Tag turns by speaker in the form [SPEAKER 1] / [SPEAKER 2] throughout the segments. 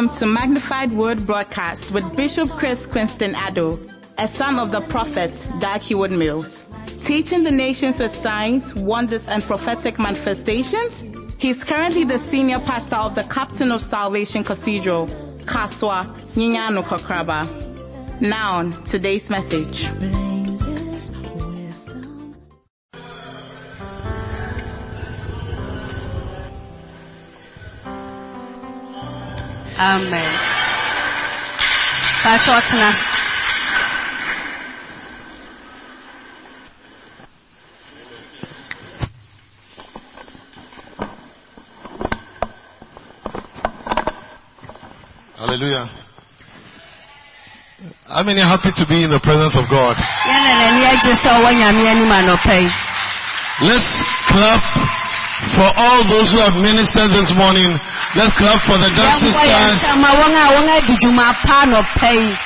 [SPEAKER 1] Welcome to Magnified Word Broadcast with Bishop Chris Quinston Addo, a son of the prophet Heward Mills. Teaching the nations with signs, wonders, and prophetic manifestations, he's currently the senior pastor of the Captain of Salvation Cathedral, Kasoa Nyanyano Kokraba. Now, today's message.
[SPEAKER 2] Amen.
[SPEAKER 3] Hallelujah. How many are happy to be in the presence of God?
[SPEAKER 2] Yɛn na n'ani agye sɛ ɔwɔ nyame anim anɔpa yi.
[SPEAKER 3] Let's clap for all those who have ministered this morning. Let's clap for the dancing
[SPEAKER 2] Yɛmbɔ yɛn
[SPEAKER 3] stars.
[SPEAKER 2] nsɛm a wɔn a wɔn adi dwuma pa anɔpa.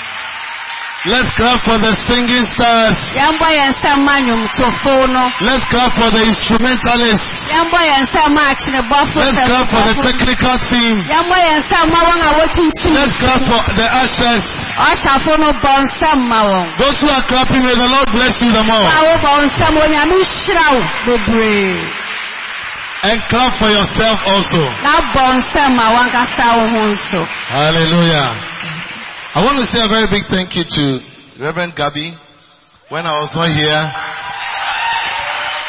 [SPEAKER 3] Let's clap for the singing stars.
[SPEAKER 2] Yɛmbɔ yɛn nsɛm ma nnwomtofo no.
[SPEAKER 3] Let's clap for the instrumentalists.
[SPEAKER 2] Yɛmbɔ yɛn nsɛm ma akyenebɔfo
[SPEAKER 3] Let's clap for the
[SPEAKER 2] sɛmebɔfo.
[SPEAKER 3] technical team.
[SPEAKER 2] Yɛmbɔ yɛn nsɛm ma wɔn a.
[SPEAKER 3] Let's clap for the ushers.
[SPEAKER 2] Ɔhyafo no bɔ nsɛm.
[SPEAKER 3] Those who are clapping, may the Lord bless you them all.
[SPEAKER 2] A wobɔ nsɛm onyame hyira wo bebree.
[SPEAKER 3] And clap for yourself also.
[SPEAKER 2] Na bɔ nsɛm ma wankasa wo ho nso.
[SPEAKER 3] Hallelujah. I want to say a very big thank you to Reverend Gabby. When I was not here,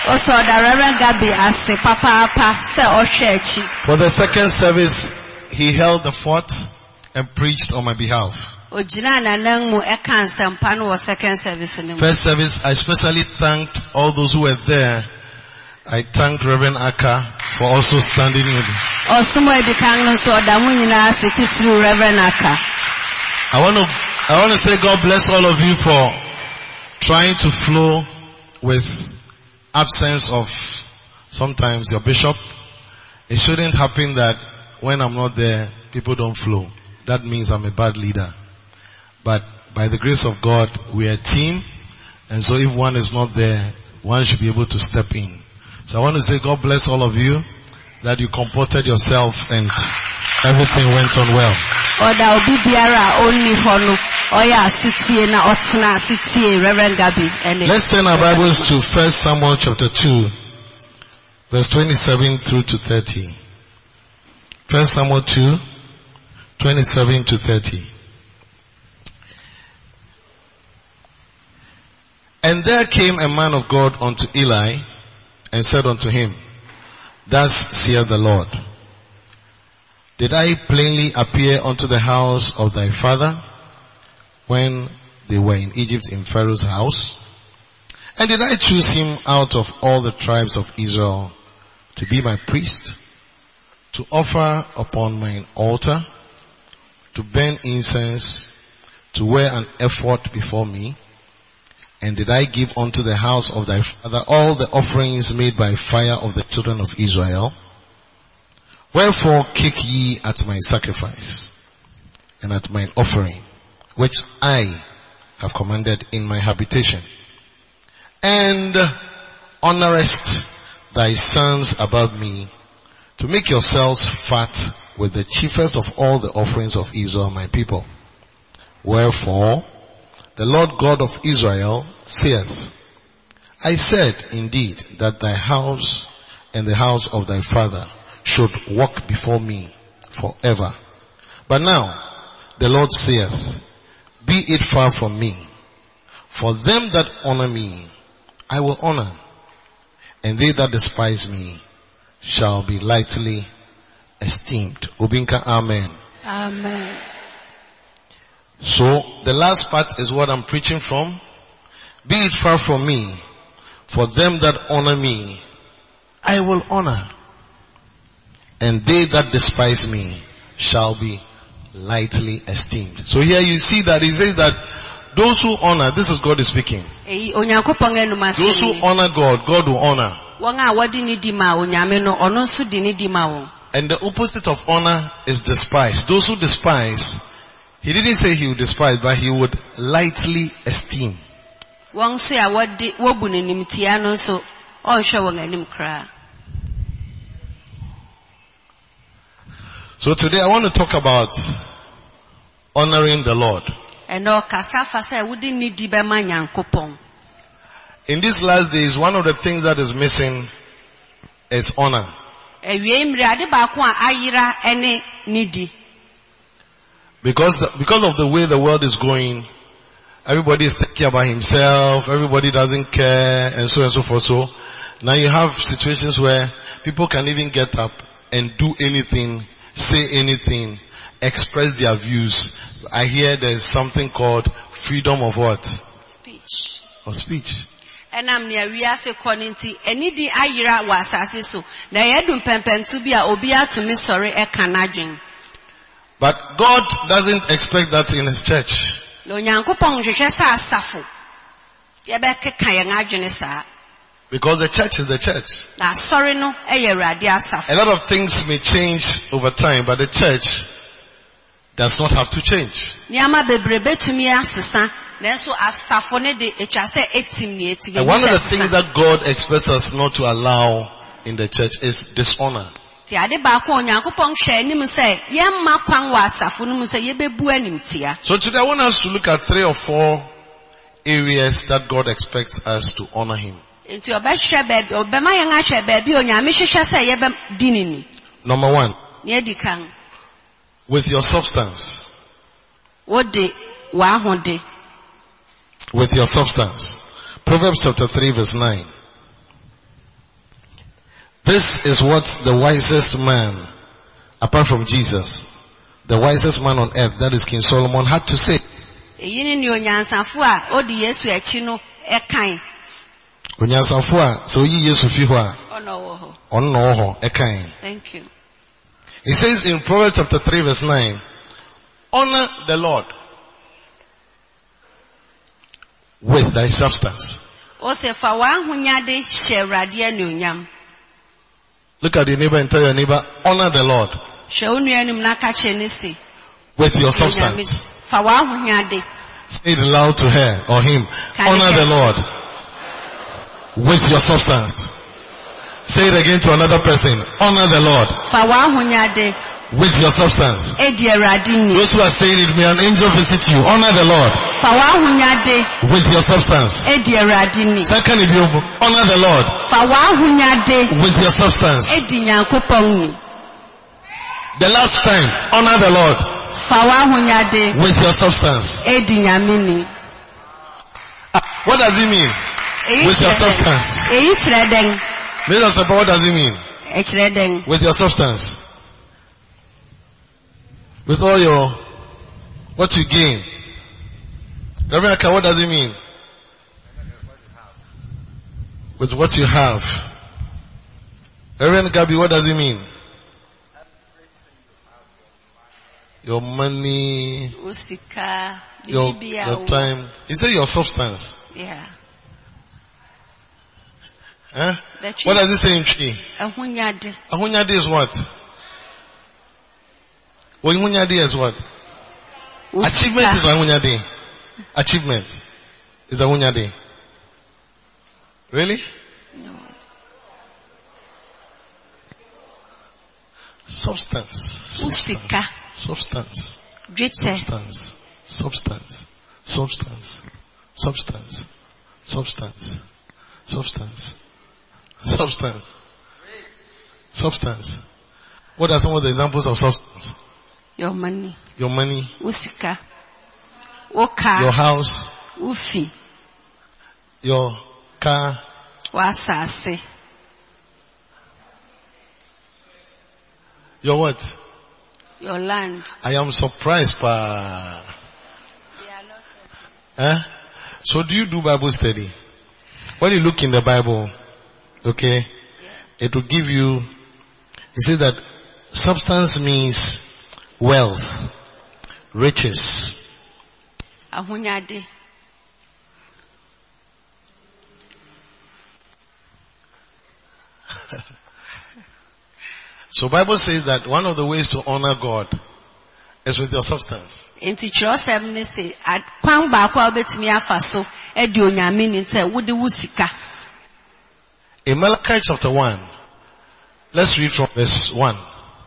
[SPEAKER 2] Ɔsɛ the Reverend Gabi ase papaapa Papa ɔhwɛ oh, akyi.
[SPEAKER 3] for the second service, he held the fort and preached on my behalf.
[SPEAKER 2] Ogyina n'anan mu ɛka nsɛmpa no wɔ second service no mu.
[SPEAKER 3] First service, I especially thanked all those who were there. I thank Reverend Aka for also standing with me.
[SPEAKER 2] Ɔsom a edi kan no nso ɔda mo nyinaa ase titiri Reverend Aka.
[SPEAKER 3] I want to, I want to say God bless all of you for trying to flow with absence of sometimes your bishop. It shouldn't happen that when I'm not there, people don't flow. That means I'm a bad leader. But by the grace of God, we are a team. And so if one is not there, one should be able to step in. So I want to say God bless all of you that you comported yourself and everything went on well.
[SPEAKER 2] Ɔda obi biara a ɔnni hɔ no oh, na ɔtena asetie Reverend Gabi ɛne.
[SPEAKER 3] Let's turn our Bibles to 1 Samuel chapter 2, verse 27 through to 30. 1 Samuel 2, 27 to 30. And there came a man of God unto Eli and said unto him, Thus saith the Lord, Did I plainly appear unto the house of thy father when they were in Egypt in Pharaoh's house? And did I choose him out of all the tribes of Israel to be my priest, to offer upon mine altar, to burn incense, to wear an ephod before me? And did I give unto the house of thy father all the offerings made by fire of the children of Israel? Wherefore kick ye at my sacrifice and at mine offering, which I have commanded in my habitation? And honorest thy sons above me to make yourselves fat with the chiefest of all the offerings of Israel my people. Wherefore the Lord God of Israel saith, I said indeed that thy house and the house of thy father should walk before me forever. But now the Lord saith, be it far from me. For them that honor me, I will honor, and they that despise me shall be lightly esteemed. Ubinka, amen.
[SPEAKER 2] Amen.
[SPEAKER 3] So the last part is what I'm preaching from. Be it far from me, for them that honor me, I will honor. And they that despise me shall be lightly esteemed. So here you see that he says that those who honor, this is God is speaking.
[SPEAKER 2] Eyi onyankopɔn anum
[SPEAKER 3] Those who honor God, God will honor.
[SPEAKER 2] Wɔn a wɔde ne di ma onyame no ɔno nso di ne di ma wɔn.
[SPEAKER 3] And the opposite of honor is despise. Those who despise, He didn't say he would despise, but he would lightly esteem.
[SPEAKER 2] wɔn nso a wɔde wɔbu n'animtia no nso ɔnhwɛ wɔn anim koraa
[SPEAKER 3] So today I want to talk about honoring the Lord.
[SPEAKER 2] ɛnɛ ɔkasa fa sɛ wode nidi bɛma nyankopɔn
[SPEAKER 3] In these last days, one of the things that is missing is honor.
[SPEAKER 2] awie mmiri ade baako a ayera ɛne nidi
[SPEAKER 3] Because, because of the way the world is going, everybody is thinking about himself, everybody doesn't care, and so and so forth. So now you have situations where people can even get up and do anything, say anything, express their views. I hear there's something called freedom of what?
[SPEAKER 2] speech
[SPEAKER 3] Of speech.
[SPEAKER 2] ɛnam nea wiase kɔ no nti anidi ayera wɔ asase so na yɛdu mpɛmpɛnto bi a obi atumi sɔre ɛka n'adwen
[SPEAKER 3] But God doesn't expect that in His church.
[SPEAKER 2] na onyankopɔn nhwehwɛ sɛ asafo yɛbɛkeka yɛn adwene saa
[SPEAKER 3] Because the church is the church.
[SPEAKER 2] na asɔre no yɛ awurade asafo
[SPEAKER 3] A lot of things may change over time, but the church does not have to change.
[SPEAKER 2] nneɛma bebree betumi asesa nanso asafo no de atwa sɛ etim ne etim
[SPEAKER 3] And one of the things that God expects us not to allow in the church is dishonor.
[SPEAKER 2] Ti ade baako onyankopɔn hwɛ anim sɛ yɛmma kwan wɔ asafo no mu sɛ yɛbɛbu animtia
[SPEAKER 3] So today I want us to look at three or four areas that God expects us to honor Him.
[SPEAKER 2] nti ɔbɛhwɛ baabi ɔbɛma yɛn ahwɛ baabi onyame hwehwɛ sɛ yɛbɛdi ne ni
[SPEAKER 3] Number one,
[SPEAKER 2] nea edi kan
[SPEAKER 3] with your substance.
[SPEAKER 2] wode w'ahode
[SPEAKER 3] With your substance. Proverbs chapter 3 verse 9. This is what the wisest man, apart from Jesus, the wisest man on earth, that is King Solomon, had to say.
[SPEAKER 2] eyi ne nea onyansafo a odi yesu akyi no ɛkan
[SPEAKER 3] Onyansafo a, sɛ oyi Yesu fi hɔ a,
[SPEAKER 2] ɔna wɔ hɔ
[SPEAKER 3] ɔno na ɔwɔ hɔ, ɛkae.
[SPEAKER 2] thank you
[SPEAKER 3] He says in Proverbs chapter 3 verse 9, honor the Lord with thy substance.
[SPEAKER 2] ɔsɛ fa w'ahonyade hyɛ awurade anuonyam
[SPEAKER 3] Look at your neighbor and tell your neighbor, honor the Lord
[SPEAKER 2] hwɛ wo nua anim na ka kyerɛ ne se
[SPEAKER 3] with your substance. Say it loud to her or him. Honor the? Lord with your substance. Say it again to another person. Honor the Lord with your substance.
[SPEAKER 2] edi awurade ni
[SPEAKER 3] Those who are saying it, may an angel visit you. Honor the Lord
[SPEAKER 2] fa w'ahonyade
[SPEAKER 3] with your substance.
[SPEAKER 2] edi awurade ni
[SPEAKER 3] Second, if you honor the Lord
[SPEAKER 2] fa w'ahonyade
[SPEAKER 3] with your substance.
[SPEAKER 2] edi nyankopɔn ni
[SPEAKER 3] The last time, honor the Lord
[SPEAKER 2] fa w'ahonyade
[SPEAKER 3] with your substance.
[SPEAKER 2] edi nyame ni
[SPEAKER 3] Ah, What does it mean? With your substance.
[SPEAKER 2] eyi kyerɛ
[SPEAKER 3] Mr. Sapa, what does it mean?
[SPEAKER 2] ɛkyerɛ dɛn
[SPEAKER 3] With your substance. With all your, what you gain. Reverend what does it mean? With what you have. Reverend Gabi, what does it mean? Your money,
[SPEAKER 2] wo sika
[SPEAKER 3] your, your time. He said your substance.
[SPEAKER 2] yeah
[SPEAKER 3] Huh? What does it say in tree?
[SPEAKER 2] ahonyade
[SPEAKER 3] Ahunyade is what? Well, is what? Achievement is
[SPEAKER 2] sika
[SPEAKER 3] Achievement is Ahunyade. Really? Substance.
[SPEAKER 2] wo
[SPEAKER 3] Substance. Substance.
[SPEAKER 2] dwetɛ
[SPEAKER 3] Substance. Substance. Substance. Substance. Substance. Substance. Substance. Substance. What are some of the examples of substance?
[SPEAKER 2] Your money.
[SPEAKER 3] Your money,
[SPEAKER 2] wo sika wo
[SPEAKER 3] your house,
[SPEAKER 2] wo fi
[SPEAKER 3] your car,
[SPEAKER 2] w'asase.
[SPEAKER 3] Your what?
[SPEAKER 2] your land.
[SPEAKER 3] I am surprised pa. Eh? So do you do Bible study? When you look in the Bible, okay, it will give you, it says that substance means wealth, riches, So Bible says that one of the ways to honor God is with your substance.
[SPEAKER 2] nti kyerɛwsɛm ne se kwan baako a wobɛtumi afa so adi onyame ni sɛ wode wo sika
[SPEAKER 3] In Malachi chapter 1, let's read from verse 1.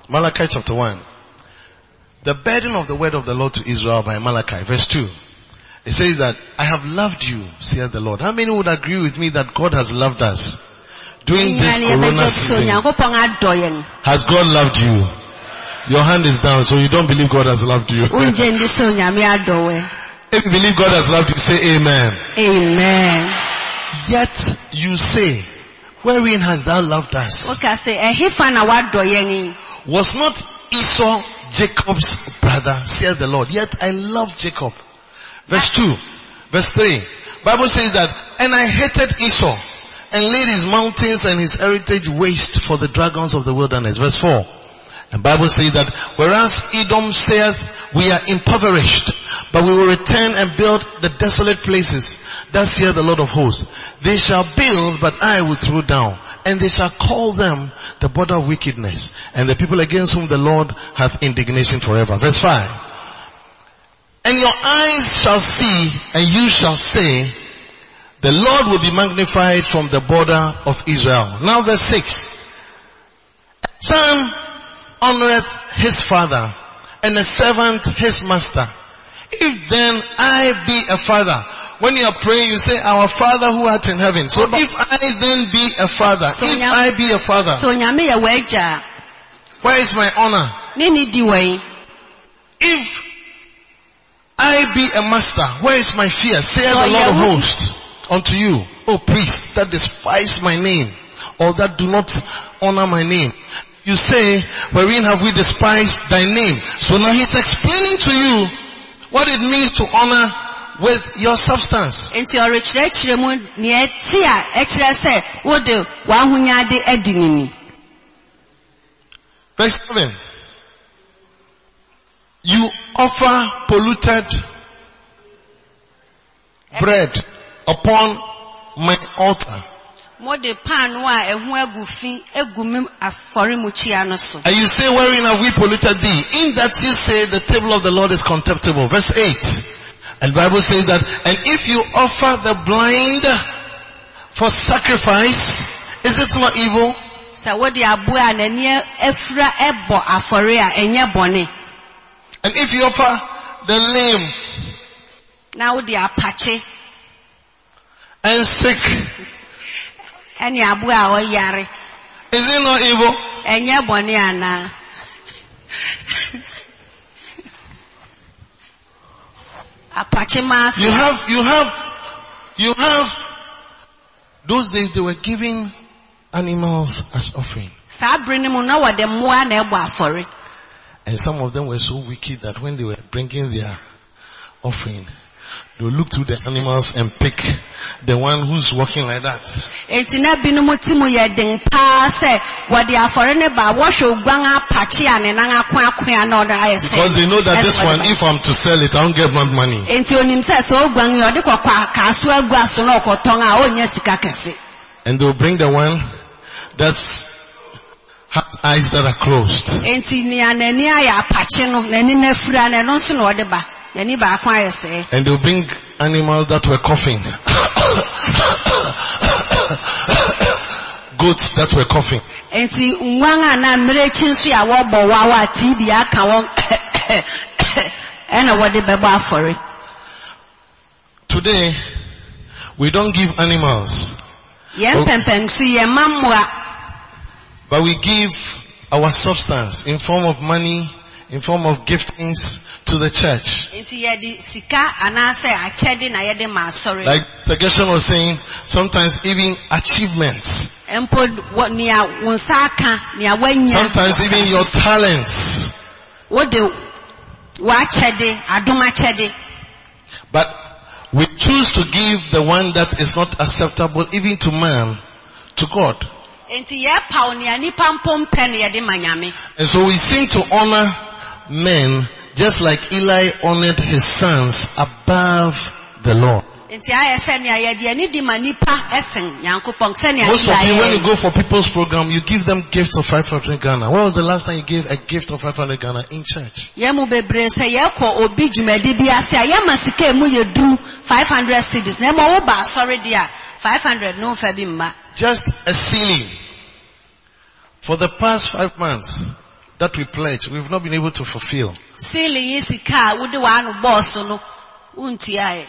[SPEAKER 3] Malachi chapter 1. The burden of the word of the Lord to Israel by Malachi, verse 2. It says that, I have loved you, saith the Lord. How many would agree with me that God has loved us? During this corona season,
[SPEAKER 2] onyankopɔn adɔ yɛn
[SPEAKER 3] has God loved you? Your hand is down, so you don't believe God has loved you.
[SPEAKER 2] wongye ndi sɛ onyame adɔ wɛ
[SPEAKER 3] if you believe God has loved you, say amen.
[SPEAKER 2] amen
[SPEAKER 3] Yet you say, wherein has thou loved us?
[SPEAKER 2] woka sɛ ɛhefa eh, na woadɔ yɛn yi
[SPEAKER 3] Was not Esau Jacob's brother, says the Lord. Yet I love Jacob. Verse 2, verse 3. Bible says that, and I hated Esau and laid his mountains and his heritage waste for the dragons of the wilderness. Verse 4. And Bible says that, whereas Edom saith, we are impoverished, but we will return and build the desolate places. Thus saith the Lord of hosts. They shall build, but I will throw down. And they shall call them the border of wickedness. And the people against whom the Lord hath indignation forever. Verse 5. And your eyes shall see, and you shall say, the Lord will be magnified from the border of Israel. Now verse 6. Son honoreth his father, and a servant his master. If then I be a father, when you are praying, you say, our father who art in heaven. So if I then be a father,
[SPEAKER 2] So
[SPEAKER 3] if I be a father,
[SPEAKER 2] sɛ onyame yɛ w'agya
[SPEAKER 3] where is my honor?
[SPEAKER 2] a ne ne di wɔ yi
[SPEAKER 3] If I be a master, where is my fear? Say
[SPEAKER 2] So
[SPEAKER 3] the Lord of hosts unto you, O priests that despise my name, or that do not honor my name. You say, wherein have we despised thy name? So now he's explaining to you what it means to honor with your substance.
[SPEAKER 2] nti ɔrekyerɛkyerɛ mu nea ɛte a ɛkyerɛ sɛ wode w'ahonyade adi ne
[SPEAKER 3] Verse 7. You offer polluted bread upon my altar.
[SPEAKER 2] Mode paano a ɛho agu fi agu me afɔremukyia no so
[SPEAKER 3] And you say, wherein have we polluted thee? In that you say the table of the Lord is contemptible. Verse 8. And Bible says that, and if you offer the blind for sacrifice, is it not evil?
[SPEAKER 2] sɛ wode aboa a n'ani afira ɛbɔ afɔre a ɛnyɛ bɔne
[SPEAKER 3] And if you offer the lame
[SPEAKER 2] na wode apakye
[SPEAKER 3] and sick,
[SPEAKER 2] ɛne aboa a ɔyare
[SPEAKER 3] is it not evil?
[SPEAKER 2] ɛnyɛ bɔne anaa apakye maa
[SPEAKER 3] You have, you have, you have, those days they were giving animals as offering.
[SPEAKER 2] saa bere no mu na wɔde mmoa na ɛbɔ afɔre.
[SPEAKER 3] And some of them were so wicked that when they were bringing their offering, they look through the animals and pick the one who's walking like that.
[SPEAKER 2] enti na binom ti mu yɛ den paa sɛ wɔde afɔre ne ba wɔhwɛ oguan apakye a ne nan ako akoa na ɔde ayɛ sɛ
[SPEAKER 3] Because they know that this one, if I'm to sell it, I don't get much money.
[SPEAKER 2] enti onim sɛ sɛ oguan yi ɔde kɔkɔ akaaso agu aso na ɔkɔtɔn a ɔnyɛ sika kɛse
[SPEAKER 3] And they'll bring the one that's has eyes that are closed.
[SPEAKER 2] enti nea n'ani ayɛ apakye no n'ani n'afura no ɛno nso na ɔde ba n'ani baako ayɛ sɛɛ
[SPEAKER 3] And they'll bring animals that were coughing. Goats that were coughing.
[SPEAKER 2] enti nguan a na mmirekyi nso a wɔbɔ wawa tb aka wɔn ɛna wɔde bɛbɔ afɔre
[SPEAKER 3] Today, we don't give animals,
[SPEAKER 2] yɛn pɛmpɛn so yɛn ma mmoa
[SPEAKER 3] but we give our substance in form of money, in form of giftings to the church.
[SPEAKER 2] nti yɛde sika anaasɛ akyɛde na yɛde ma asɔre
[SPEAKER 3] Like Tageshan was saying, sometimes even achievements,
[SPEAKER 2] mpo wɔ- nea wo nsa aka nea woanya
[SPEAKER 3] sometimes even your talents.
[SPEAKER 2] wode w'akyɛde adom akyɛde
[SPEAKER 3] But we choose to give the one that is not acceptable even to man, to God.
[SPEAKER 2] nti yɛpaw nea nipa mpo mpɛ no yɛde ma nyame
[SPEAKER 3] And so we seem to honor men just like Eli honored his sons above the Lord.
[SPEAKER 2] nti ayɛ sɛnea yɛde ani di ma nipa ɛsen nyankopɔn sɛnea
[SPEAKER 3] Most of you, when you go for people's program, you give them gifts of 500 Ghana. When was the last time you gave a gift of 500 Ghana in church?
[SPEAKER 2] yɛn mu bebree sɛ yɛkɔ obi dwumadi bi ase a yɛma sika emu yɛ duru five hundred cedis na ɛma woba asɔre di a five hundred no nfa bi mma
[SPEAKER 3] Just a ceiling. For the past five months that we pledged, we've not been able to fulfill.
[SPEAKER 2] sealing yi sika a wode w'ano bɔɔso no wontua yɛ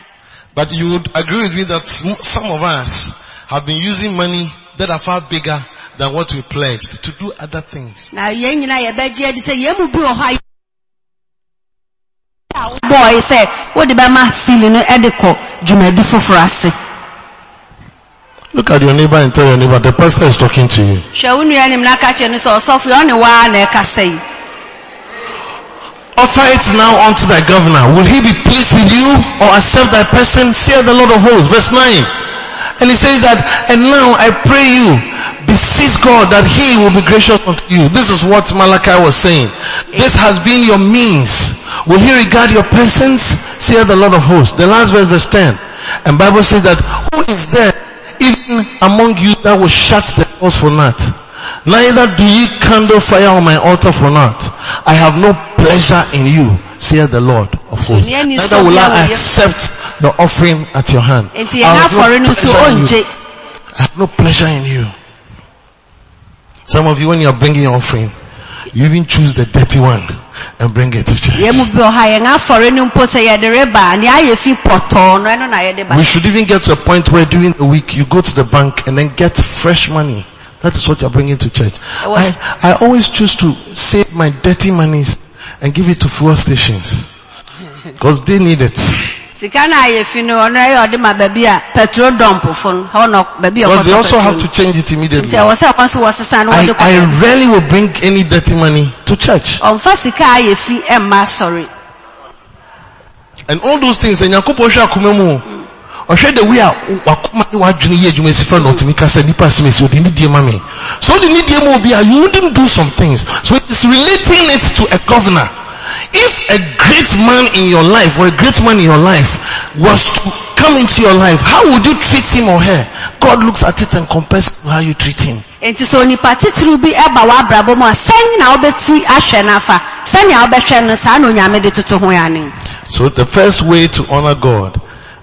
[SPEAKER 3] But you would agree with me that some of us have been using money that are far bigger than what we pledged to do other things.
[SPEAKER 2] na yɛn nyinaa yɛbɛgye adi sɛ yɛn mu bi
[SPEAKER 3] Look at your neighbor and tell your neighbor, the pastor is talking to you.
[SPEAKER 2] hwɛ wo nua anim na ka kyerɛ no sɛ ɔsɔfo yɛ ɔne waa na ɛkasa yi
[SPEAKER 3] Offer it now unto thy governor. Will he be pleased with you or accept thy person? Saith the Lord of hosts. Verse 9. And he says that, and now I pray you, beseech God that he will be gracious unto you. This is what Malachi was saying. This has been your means. Will he regard your persons? Saith the Lord of hosts. The last verse, verse 10. And Bible says that, who is there even among you that will shut the doors for naught? Neither do ye kindle fire on my altar for naught. I have no pleasure in you, saith the Lord of hosts. Neither will I
[SPEAKER 2] yɛ-
[SPEAKER 3] accept the offering at your hand. I have no
[SPEAKER 2] afɔre no so
[SPEAKER 3] pleasure in you. I have no pleasure in you. Some of you, when you are bringing your offering, you even choose the dirty one and bring it to church.
[SPEAKER 2] yɛn mu bi wɔ ha yɛn afɔre no mpo sɛ yɛde reba nea ayɛ fi pɔtɔɔ no ɛno na yɛde ba
[SPEAKER 3] We should even get to a point where during the week you go to the bank and then get fresh money. That is what you're bringing to church. I, I always choose to save my dirty monies and give it to fuel stations. Because they need it.
[SPEAKER 2] Sika no ayɛ fi no ɔno ɛyɛ ɔde ma baabi a petrol dɔmpofo no hɔ no baabi a
[SPEAKER 3] Because they
[SPEAKER 2] ɔkɔtɔ
[SPEAKER 3] also have
[SPEAKER 2] petrol
[SPEAKER 3] to change it immediately.
[SPEAKER 2] nti ɛwɔ sɛ ɔkɔ so wɔsesa no
[SPEAKER 3] I,
[SPEAKER 2] wɔde
[SPEAKER 3] I
[SPEAKER 2] kɔ
[SPEAKER 3] rarely will bring any dirty money to church.
[SPEAKER 2] ɔmfa sika ayɛ fi ɛmma asɔre
[SPEAKER 3] And all those things, and Yankopɔn hwɛ akoma mu. Ɔhwɛ the way a wakoma ne wadwene yɛ adwuma si fa na ɔtumi ka sɛ nipa asɛm esi ɔde ne die ma me. So ɔde ne die ma obi a you wouldn't do some things. So it is relating it to a governor. If a great man in your life or a great man in your life was to come into your life, how would you treat him or her? God looks at it and compares to how you treat him.
[SPEAKER 2] nti sɛ onipa titiriw bi ɛba w'abrabɔ mu a sɛn na wobɛti ahwɛ no afa sɛnea wobɛhwɛ no saa na onyame de toto ho ane
[SPEAKER 3] So the first way to honor God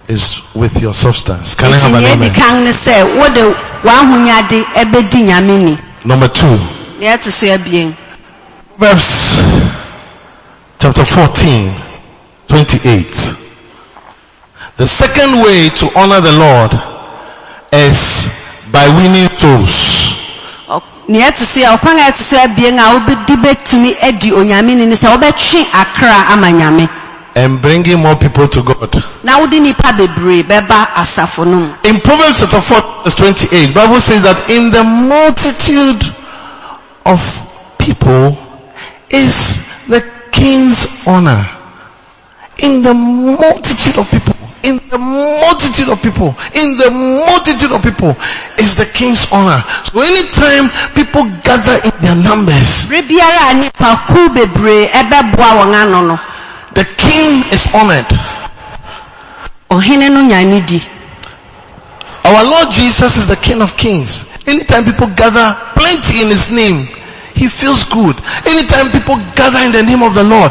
[SPEAKER 3] is with your substance. Can I have an
[SPEAKER 2] nea
[SPEAKER 3] amen?
[SPEAKER 2] ɛdi kan ne sɛ wode w'ahonyade ɛbɛdi nyame ni
[SPEAKER 3] Number two.
[SPEAKER 2] nea ɛto so abien
[SPEAKER 3] Verse chapter 14, 28. The second way to honor the Lord is by winning souls.
[SPEAKER 2] Nea ɛto so yɛ ɔkwan a ɛto so abien a wobɛdi bɛtumi adi onyame ni ne sɛ wobɛtwe akra ama nyame
[SPEAKER 3] And bringing more people to God.
[SPEAKER 2] na wode nipa bebree bɛba asafo no mu
[SPEAKER 3] In Proverbs chapter 4 verse 28, Bible says that in the multitude of people is king's honor. In the multitude of people, in the multitude of people, in the multitude of people is the king's honor. So anytime people gather in their numbers,
[SPEAKER 2] bere biara a nipakuw bebree ɛbɛboa wɔn ano no
[SPEAKER 3] the king is honored.
[SPEAKER 2] ɔhene no nya ne di
[SPEAKER 3] Our Lord Jesus is the King of Kings. Anytime people gather plenty in His name, He feels good. Anytime people gather in the name of the Lord,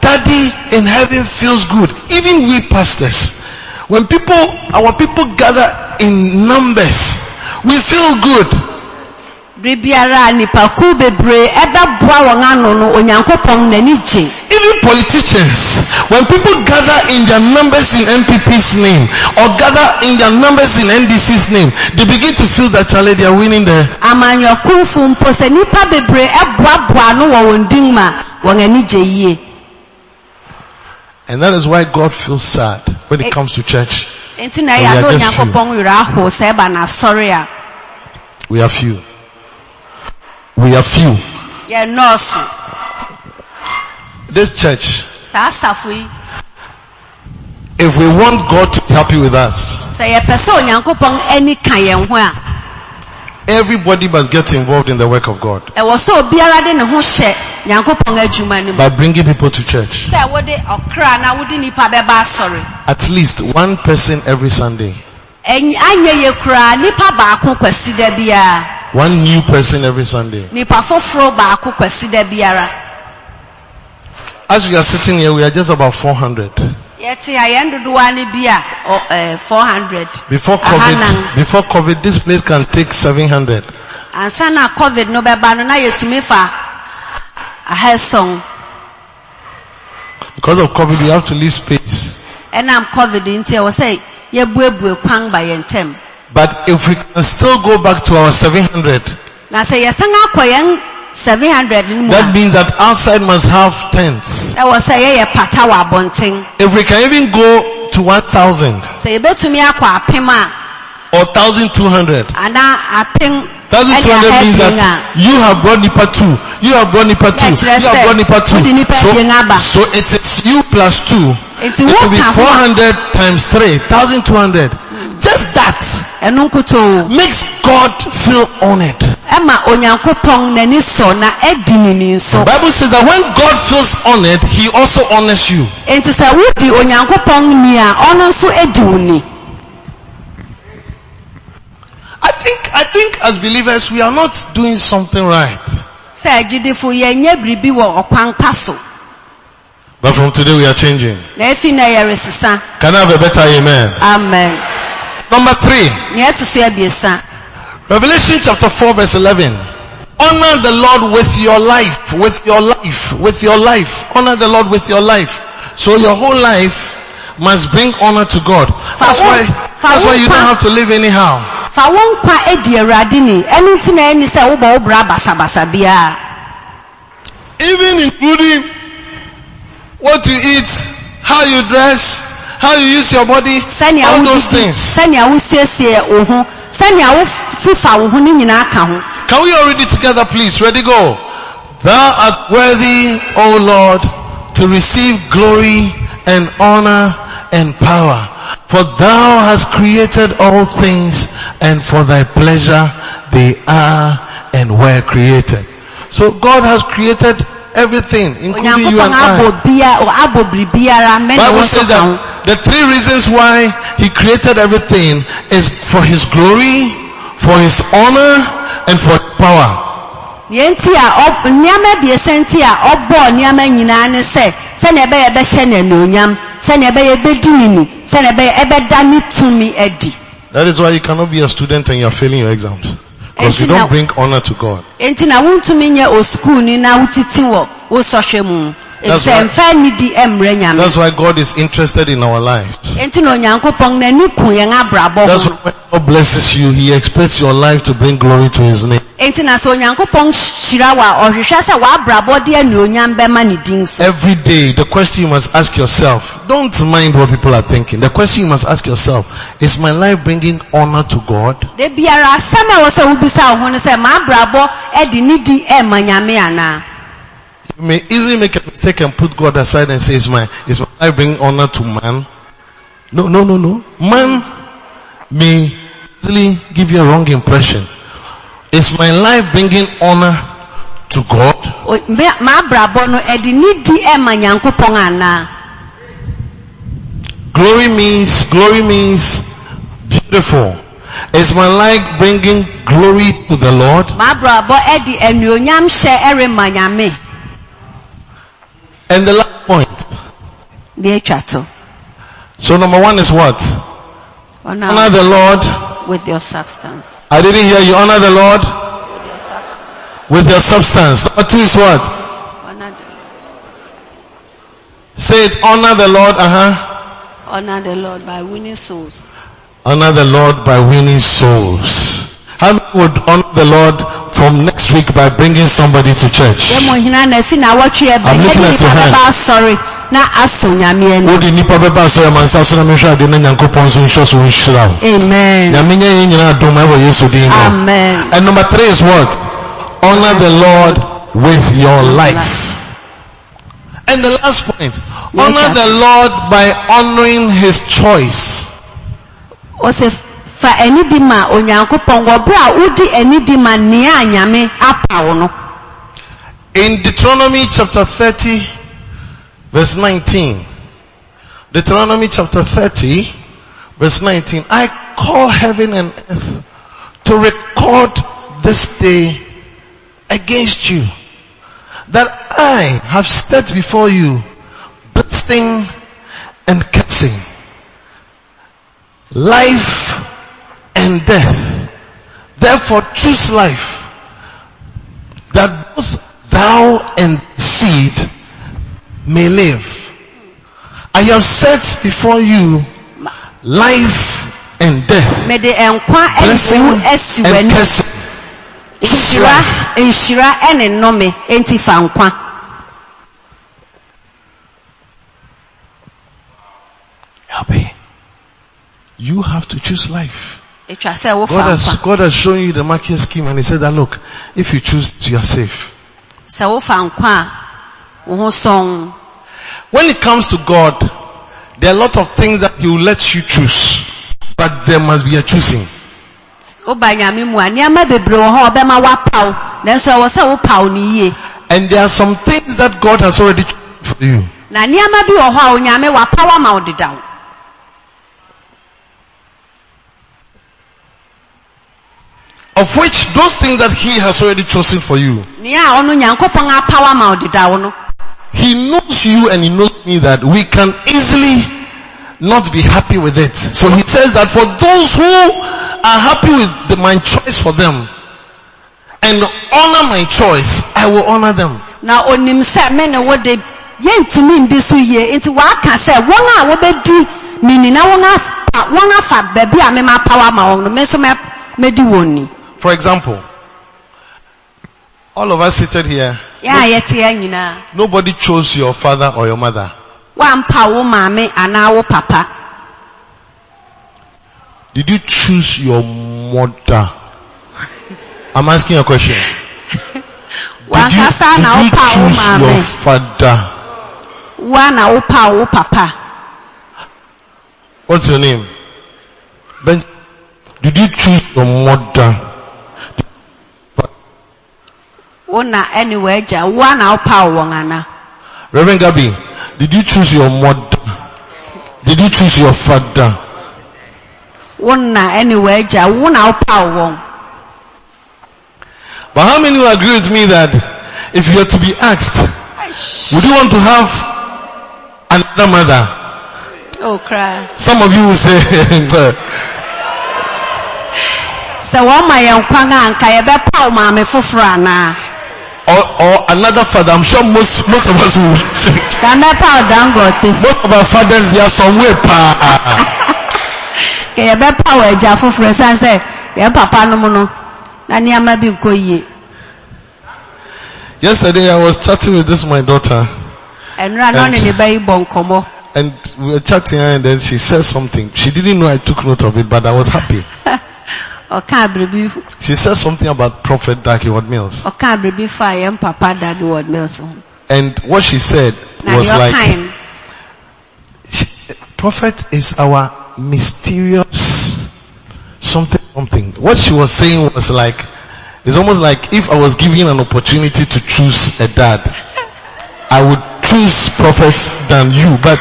[SPEAKER 3] Daddy in heaven feels good. Even we pastors. When people, our people gather in numbers, we feel good.
[SPEAKER 2] Bere biara bebree ɛbɛboa wɔn ano no onyankopɔn n'ani gye
[SPEAKER 3] Even politicians, when people gather in their numbers in NPP's name, or gather in their numbers in NDC's name, they begin to feel that Charlie, they are winning the,
[SPEAKER 2] amanyɔkumfo mpo sɛ nipa bebree ɛboaboa ano wɔ wɔn din mu wɔn ani gye yie
[SPEAKER 3] and that is why God feels sad when it comes to church. We are just few.
[SPEAKER 2] onyankopɔn werɛ aho sɛ ɛba n'asɔre a
[SPEAKER 3] We are few. We are few.
[SPEAKER 2] nɔɔso
[SPEAKER 3] This church, if we want God to be happy with us,
[SPEAKER 2] sɛ yɛpɛ sɛ onyankopɔn ani ka yɛn ho
[SPEAKER 3] Everybody must get involved in the work of God
[SPEAKER 2] ɛwɔ sɛ obiara de ne ho hyɛ nyankopɔn adwuma no mu
[SPEAKER 3] by bringing people to church.
[SPEAKER 2] sɛ wode ɔkra na wode nipa bɛba asɔre
[SPEAKER 3] At least one person every Sunday. One new person every Sunday.
[SPEAKER 2] nipa foforɔ baako kwasi da biara
[SPEAKER 3] As we are sitting here, we are just about 400.
[SPEAKER 2] yɛte a yɛn dodowa no bi a ɔ- ɛɛ, 400
[SPEAKER 3] Before. COVID, before COVID, this place can take 700.
[SPEAKER 2] ansa na covid no bɛba no na yɛtumi fa ahɛsɔn
[SPEAKER 3] Because of COVID, we have to leave space.
[SPEAKER 2] ɛnam covid nti ɛwɔ sɛ yɛbuebue kwan ba yɛn ntam
[SPEAKER 3] But if we can still go back to our 700,
[SPEAKER 2] na sɛ yɛsan akɔ yɛn 700 no mu
[SPEAKER 3] that means that outside must have tents.
[SPEAKER 2] ɛwɔ sɛ yɛyɛ pata wɔ abɔnten
[SPEAKER 3] If we can even go to 1,000
[SPEAKER 2] sɛ yɛbɛtumi akɔ apem a
[SPEAKER 3] or 1,200,
[SPEAKER 2] anaa apem
[SPEAKER 3] 1,200 means that you have brought Nipa 2, you have brought Nipa 2, you have brought Nipa 2.
[SPEAKER 2] wode nipa abien aba.
[SPEAKER 3] So, so it is you plus 2.
[SPEAKER 2] Nti
[SPEAKER 3] It will be
[SPEAKER 2] woka ho
[SPEAKER 3] 400 times 3, 1,200. Just that
[SPEAKER 2] ɛno nkutoo
[SPEAKER 3] makes God feel honored.
[SPEAKER 2] ɛma onyankopɔn n'ani sɔ na ɛdi ne ni
[SPEAKER 3] The
[SPEAKER 2] nso
[SPEAKER 3] Bible says that when God feels honored, He also honors you.
[SPEAKER 2] enti sɛ wodi onyankopɔn ni a ɔno nso adi wo ni
[SPEAKER 3] I think, I think as believers, we are not doing something right.
[SPEAKER 2] sɛ agyidifo yɛnyɛ biribi wɔ ɔkwan pa so
[SPEAKER 3] But from today we are changing. Can I have a better amen?
[SPEAKER 2] amen
[SPEAKER 3] Number three,
[SPEAKER 2] nea ɛto so abiesa
[SPEAKER 3] Revelation chapter 4 verse 11. Honor the Lord with your life, with your life, with your life. Honor the Lord with your life. So your whole life must bring honor to God. That's why, that's why you don't have to live anyhow.
[SPEAKER 2] fa wo nkwa adi awurade ni ɛno nti na ɛni sɛ wobɔ wo bra basabasa biara
[SPEAKER 3] Even including what you eat, how you dress, how you use your body, all those things.
[SPEAKER 2] sɛnea wosiesie wo ho sɛnea wofifa wo ho no nyinaa ka ho
[SPEAKER 3] Can we all read it together please? Ready go. Thou art worthy, O Lord, to receive glory and honor and power. For thou hast created all things and for thy pleasure they are and were created. So God has created everything, including you and I.
[SPEAKER 2] bia abɔ biribiara mɛne
[SPEAKER 3] Bible says that the three reasons why he created everything is for his glory, for his honor, and for power.
[SPEAKER 2] deɛ nti a nneɛma biesa nti a ɔbɔɔ nneɛma nyinaa ne sɛ sɛnea ɛbɛyɛ ɛbɛhyɛ no anuonyam sɛnea ɛbɛyɛ ɛbɛdi ne ni sɛnea ɛbɛyɛ ɛbɛda ne tumi adi
[SPEAKER 3] That is why you cannot be a student and you are failing your exams. Because you don't bring honor to God.
[SPEAKER 2] enti na wontumi nyɛ osukuuni na wotiti wɔ wo sɔhwɛ mu
[SPEAKER 3] That's why-
[SPEAKER 2] mfa nidi mmerɛ nyame
[SPEAKER 3] That's why God is interested in our lives.
[SPEAKER 2] enti na onyankopɔn n'ani ku yɛn abrabɔ
[SPEAKER 3] That's why when God blesses you, He expects your life to bring glory to His name.
[SPEAKER 2] enti na sɛ onyankopɔn hyira wo a ɔhwehwɛ sɛ w'abrabɔ de anuonyam bɛma ne din so
[SPEAKER 3] Every day, the question you must ask yourself, don't mind what people are thinking. The question you must ask yourself, is my life bringing honor to God?
[SPEAKER 2] de biara asɛm a wɔ sɛ
[SPEAKER 3] You may easily make a mistake and put God aside and say, is my, is my life bringing honor to man? No, no, no, no. Man may easily give you a wrong impression. Is my life bringing honor to God?
[SPEAKER 2] O- no ɛde ne di ɛma
[SPEAKER 3] Glory means, glory means beautiful. Is my life bringing glory to the Lord? And the last point.
[SPEAKER 2] to
[SPEAKER 3] So number one is what?
[SPEAKER 2] Honor
[SPEAKER 3] Honor the Lord.
[SPEAKER 2] with your substance
[SPEAKER 3] I didn't hear you. Honor the Lord
[SPEAKER 2] with your substance
[SPEAKER 3] with your substance. Number two is what?
[SPEAKER 2] honor the,
[SPEAKER 3] Say it. Honor the Lord. Uh-huh.
[SPEAKER 2] honor the lord by winning souls
[SPEAKER 3] Honor the Lord by winning souls. How many would honor the Lord from next week by bringing somebody to church?
[SPEAKER 2] yɛ mo hina na ɛfi na awɔtwe ɛbɛn
[SPEAKER 3] I'm looking at your hand.
[SPEAKER 2] na asɔ nyame ani
[SPEAKER 3] Wode nipa bɛba asɔre ma nsa so na mehwɛ ade na nyankopɔn nso nhyɛ so nhyira wo.
[SPEAKER 2] amen
[SPEAKER 3] Nyame nyɛ yɛn nyinaa adom ɛwɔ Yesu din mu.
[SPEAKER 2] amen
[SPEAKER 3] And number three is what? Honor the Lord with your life. And the last point. Honor the Lord by honoring His choice.
[SPEAKER 2] ɔsɛ fa
[SPEAKER 3] In Deuteronomy chapter 30 verse 19. Deuteronomy chapter 30 verse 19. I call heaven and earth to record this day against you that I have set before you blessing and cursing, life and death. Therefore choose life that both thou and seed may live. I have set before you life and death,
[SPEAKER 2] mede nkwa ɛne
[SPEAKER 3] blessing and cursing.
[SPEAKER 2] Nhyira
[SPEAKER 3] life.
[SPEAKER 2] nhyira ɛne nnome enti fa nkwa
[SPEAKER 3] Abi, You have to choose life.
[SPEAKER 2] Ɛtwa sɛ wofa
[SPEAKER 3] God has, God has shown you the marking scheme and he said that look, if you choose, you are safe.
[SPEAKER 2] sɛ wofa nkwa a wo ho sɔn
[SPEAKER 3] When it comes to God, there are a lot of things that he will let you choose. But there must be a choosing.
[SPEAKER 2] woba nyame mu a nneɛma bebree wɔ hɔ a ɔbɛma woapaw nanso ɛwɔ sɛ wopaw no yie
[SPEAKER 3] And there are some things that God has already chosen for you.
[SPEAKER 2] na nneɛma bi wɔ hɔ a onyame wapaw ama wo dedaw
[SPEAKER 3] Of which those things that he has already chosen for you.
[SPEAKER 2] nea a ɔno nyankopɔn apaw ama wo dedaw no
[SPEAKER 3] He knows you and he knows me that we can easily not be happy with it. So he says that for those who are happy with the, my choice for them and honor my choice, I will honor them.
[SPEAKER 2] na onim sɛ me ne wo de yɛntumi ndi so yie nti waka sɛ wɔn a wɔbɛdi nini na wɔn afa wɔn afa baabi a mema paw ama wɔn no me nso mɛ- mɛdi wɔn ni
[SPEAKER 3] For example, all of us seated here,
[SPEAKER 2] yɛn a yɛte yɛn nyinaa
[SPEAKER 3] nobody chose your father or your mother.
[SPEAKER 2] wampa wo maame anaa wo papa
[SPEAKER 3] Did you choose your mother? I'm asking a question. Did you, did you choose your father?
[SPEAKER 2] wa na papa
[SPEAKER 3] What's your name? Ben, did you choose your mother?
[SPEAKER 2] wo na ɛne w'agya wo a na wopa wo wɔn ana
[SPEAKER 3] Reverend Gabi, did you choose your mother? Did you choose your father?
[SPEAKER 2] wo na ɛne w'agya wo na wopa wo
[SPEAKER 3] But how many will agree with me that if you are to be asked, would you want to have another mother?
[SPEAKER 2] oh cry
[SPEAKER 3] Some of you will say,
[SPEAKER 2] sɛ wɔn ma yɛn kwan a nka yɛbɛpa wo maame foforɔ anaa
[SPEAKER 3] or, or another father. I'm sure most, most of us will.
[SPEAKER 2] ka mɛpa wo dangote
[SPEAKER 3] most of our fathers, they are somewhere. Pa.
[SPEAKER 2] yɛbɛpa wo agya foforɔ ɛsiane sɛ yɛn papa no mu no na nneɛma bi nkɔ yie
[SPEAKER 3] Yesterday I was chatting with this my daughter
[SPEAKER 2] ɛnura na ɔne ne ba yi bɔ nkɔmmɔ
[SPEAKER 3] and we were chatting and then she said something. She didn't know I took note of it, but I was happy. She said something about Prophet Dag Heward Mills.
[SPEAKER 2] ɔka abiribi fa yɛn papa dade wɔ mills
[SPEAKER 3] And what she said was like, she- Prophet is our mysterious something something. What she was saying was like, it's almost like if I was given an opportunity to choose a dad, I would choose Prophet than you. But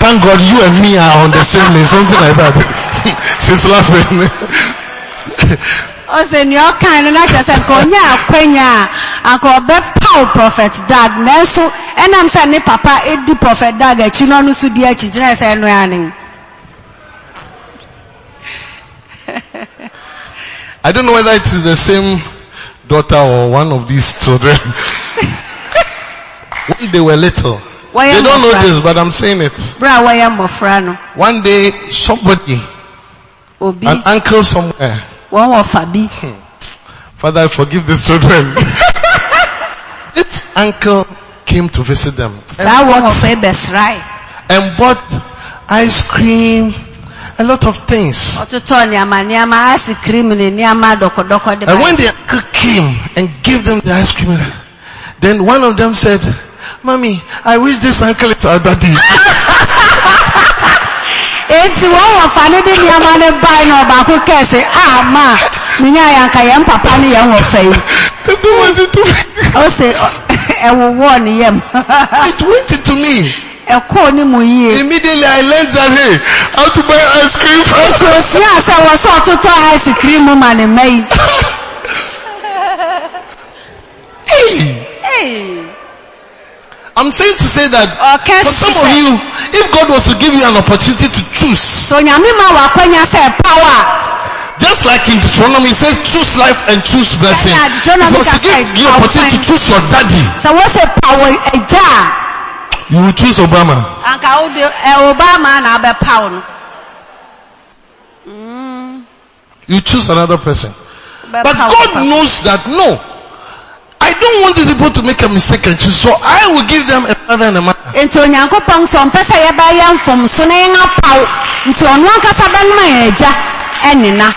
[SPEAKER 3] thank God you and me are on the same lane, something like that. She's laughing.
[SPEAKER 2] nea ɔkae no sɛ nka akwanya a anka ɔbɛpa wo prophet dag nanso ɛnam sɛ ne papa edi dag akyi na ɔno di akyi gyina sɛ ɛno ane
[SPEAKER 3] I don't know whether it is the same daughter or one of these children. when they were little, they don't know this, but I'm saying it.
[SPEAKER 2] berɛ a wɔyɛ
[SPEAKER 3] One day, somebody,
[SPEAKER 2] obi?
[SPEAKER 3] an uncle somewhere,
[SPEAKER 2] wɔn wɔ fa
[SPEAKER 3] Father, I forgive these children. this uncle came to visit them
[SPEAKER 2] wɔn wɔ fa yi
[SPEAKER 3] and bought ice cream, a lot of things.
[SPEAKER 2] ɔtotɔ nneɛma nneɛma ice cream ne nneɛma dɔkɔdɔkɔ de
[SPEAKER 3] And when the uncle came and gave them the ice cream, then one of them said, Mommy, I wish this uncle is our daddy.
[SPEAKER 2] eti enti wɔn wɔfa no de nneɛma no bae na ɔbaako kɛɛ sɛ a ma menya yɛ anka yɛn papa ne yɛn wɔfa yi
[SPEAKER 3] It went into me.
[SPEAKER 2] ɔ sɛ ɛwowɔɔ ne yam
[SPEAKER 3] It went into me.
[SPEAKER 2] ɛkɔɔ ne mu yie
[SPEAKER 3] Immediately I learned that hey, how to buy ice cream.
[SPEAKER 2] enti osia sɛ wɔ sɛ ɔtotɔ ice cream ma ne mma yi
[SPEAKER 3] hey, I'm saying to say that for some of you, if God was to give you an opportunity to choose,
[SPEAKER 2] so nyame ma wakwanya sɛ pawa
[SPEAKER 3] just like in Deuteronomy, it says choose life and choose blessing. If was to give you opportunity to choose your daddy,
[SPEAKER 2] sɛ wɔsɛ pawa agya
[SPEAKER 3] you will choose Obama.
[SPEAKER 2] a anka wode obama na abɛpaw no Mm,
[SPEAKER 3] You choose another person. But God knows that no, I don't want these people to make a mistake and choose, so I will give them a father and a mother.
[SPEAKER 2] nti onyankopɔn sɛ ɔmpɛ sɛ yɛbɛyɛ mfomso na yɛn apaw nti ɔno ankasa bɛnoma yɛn agya ɛnena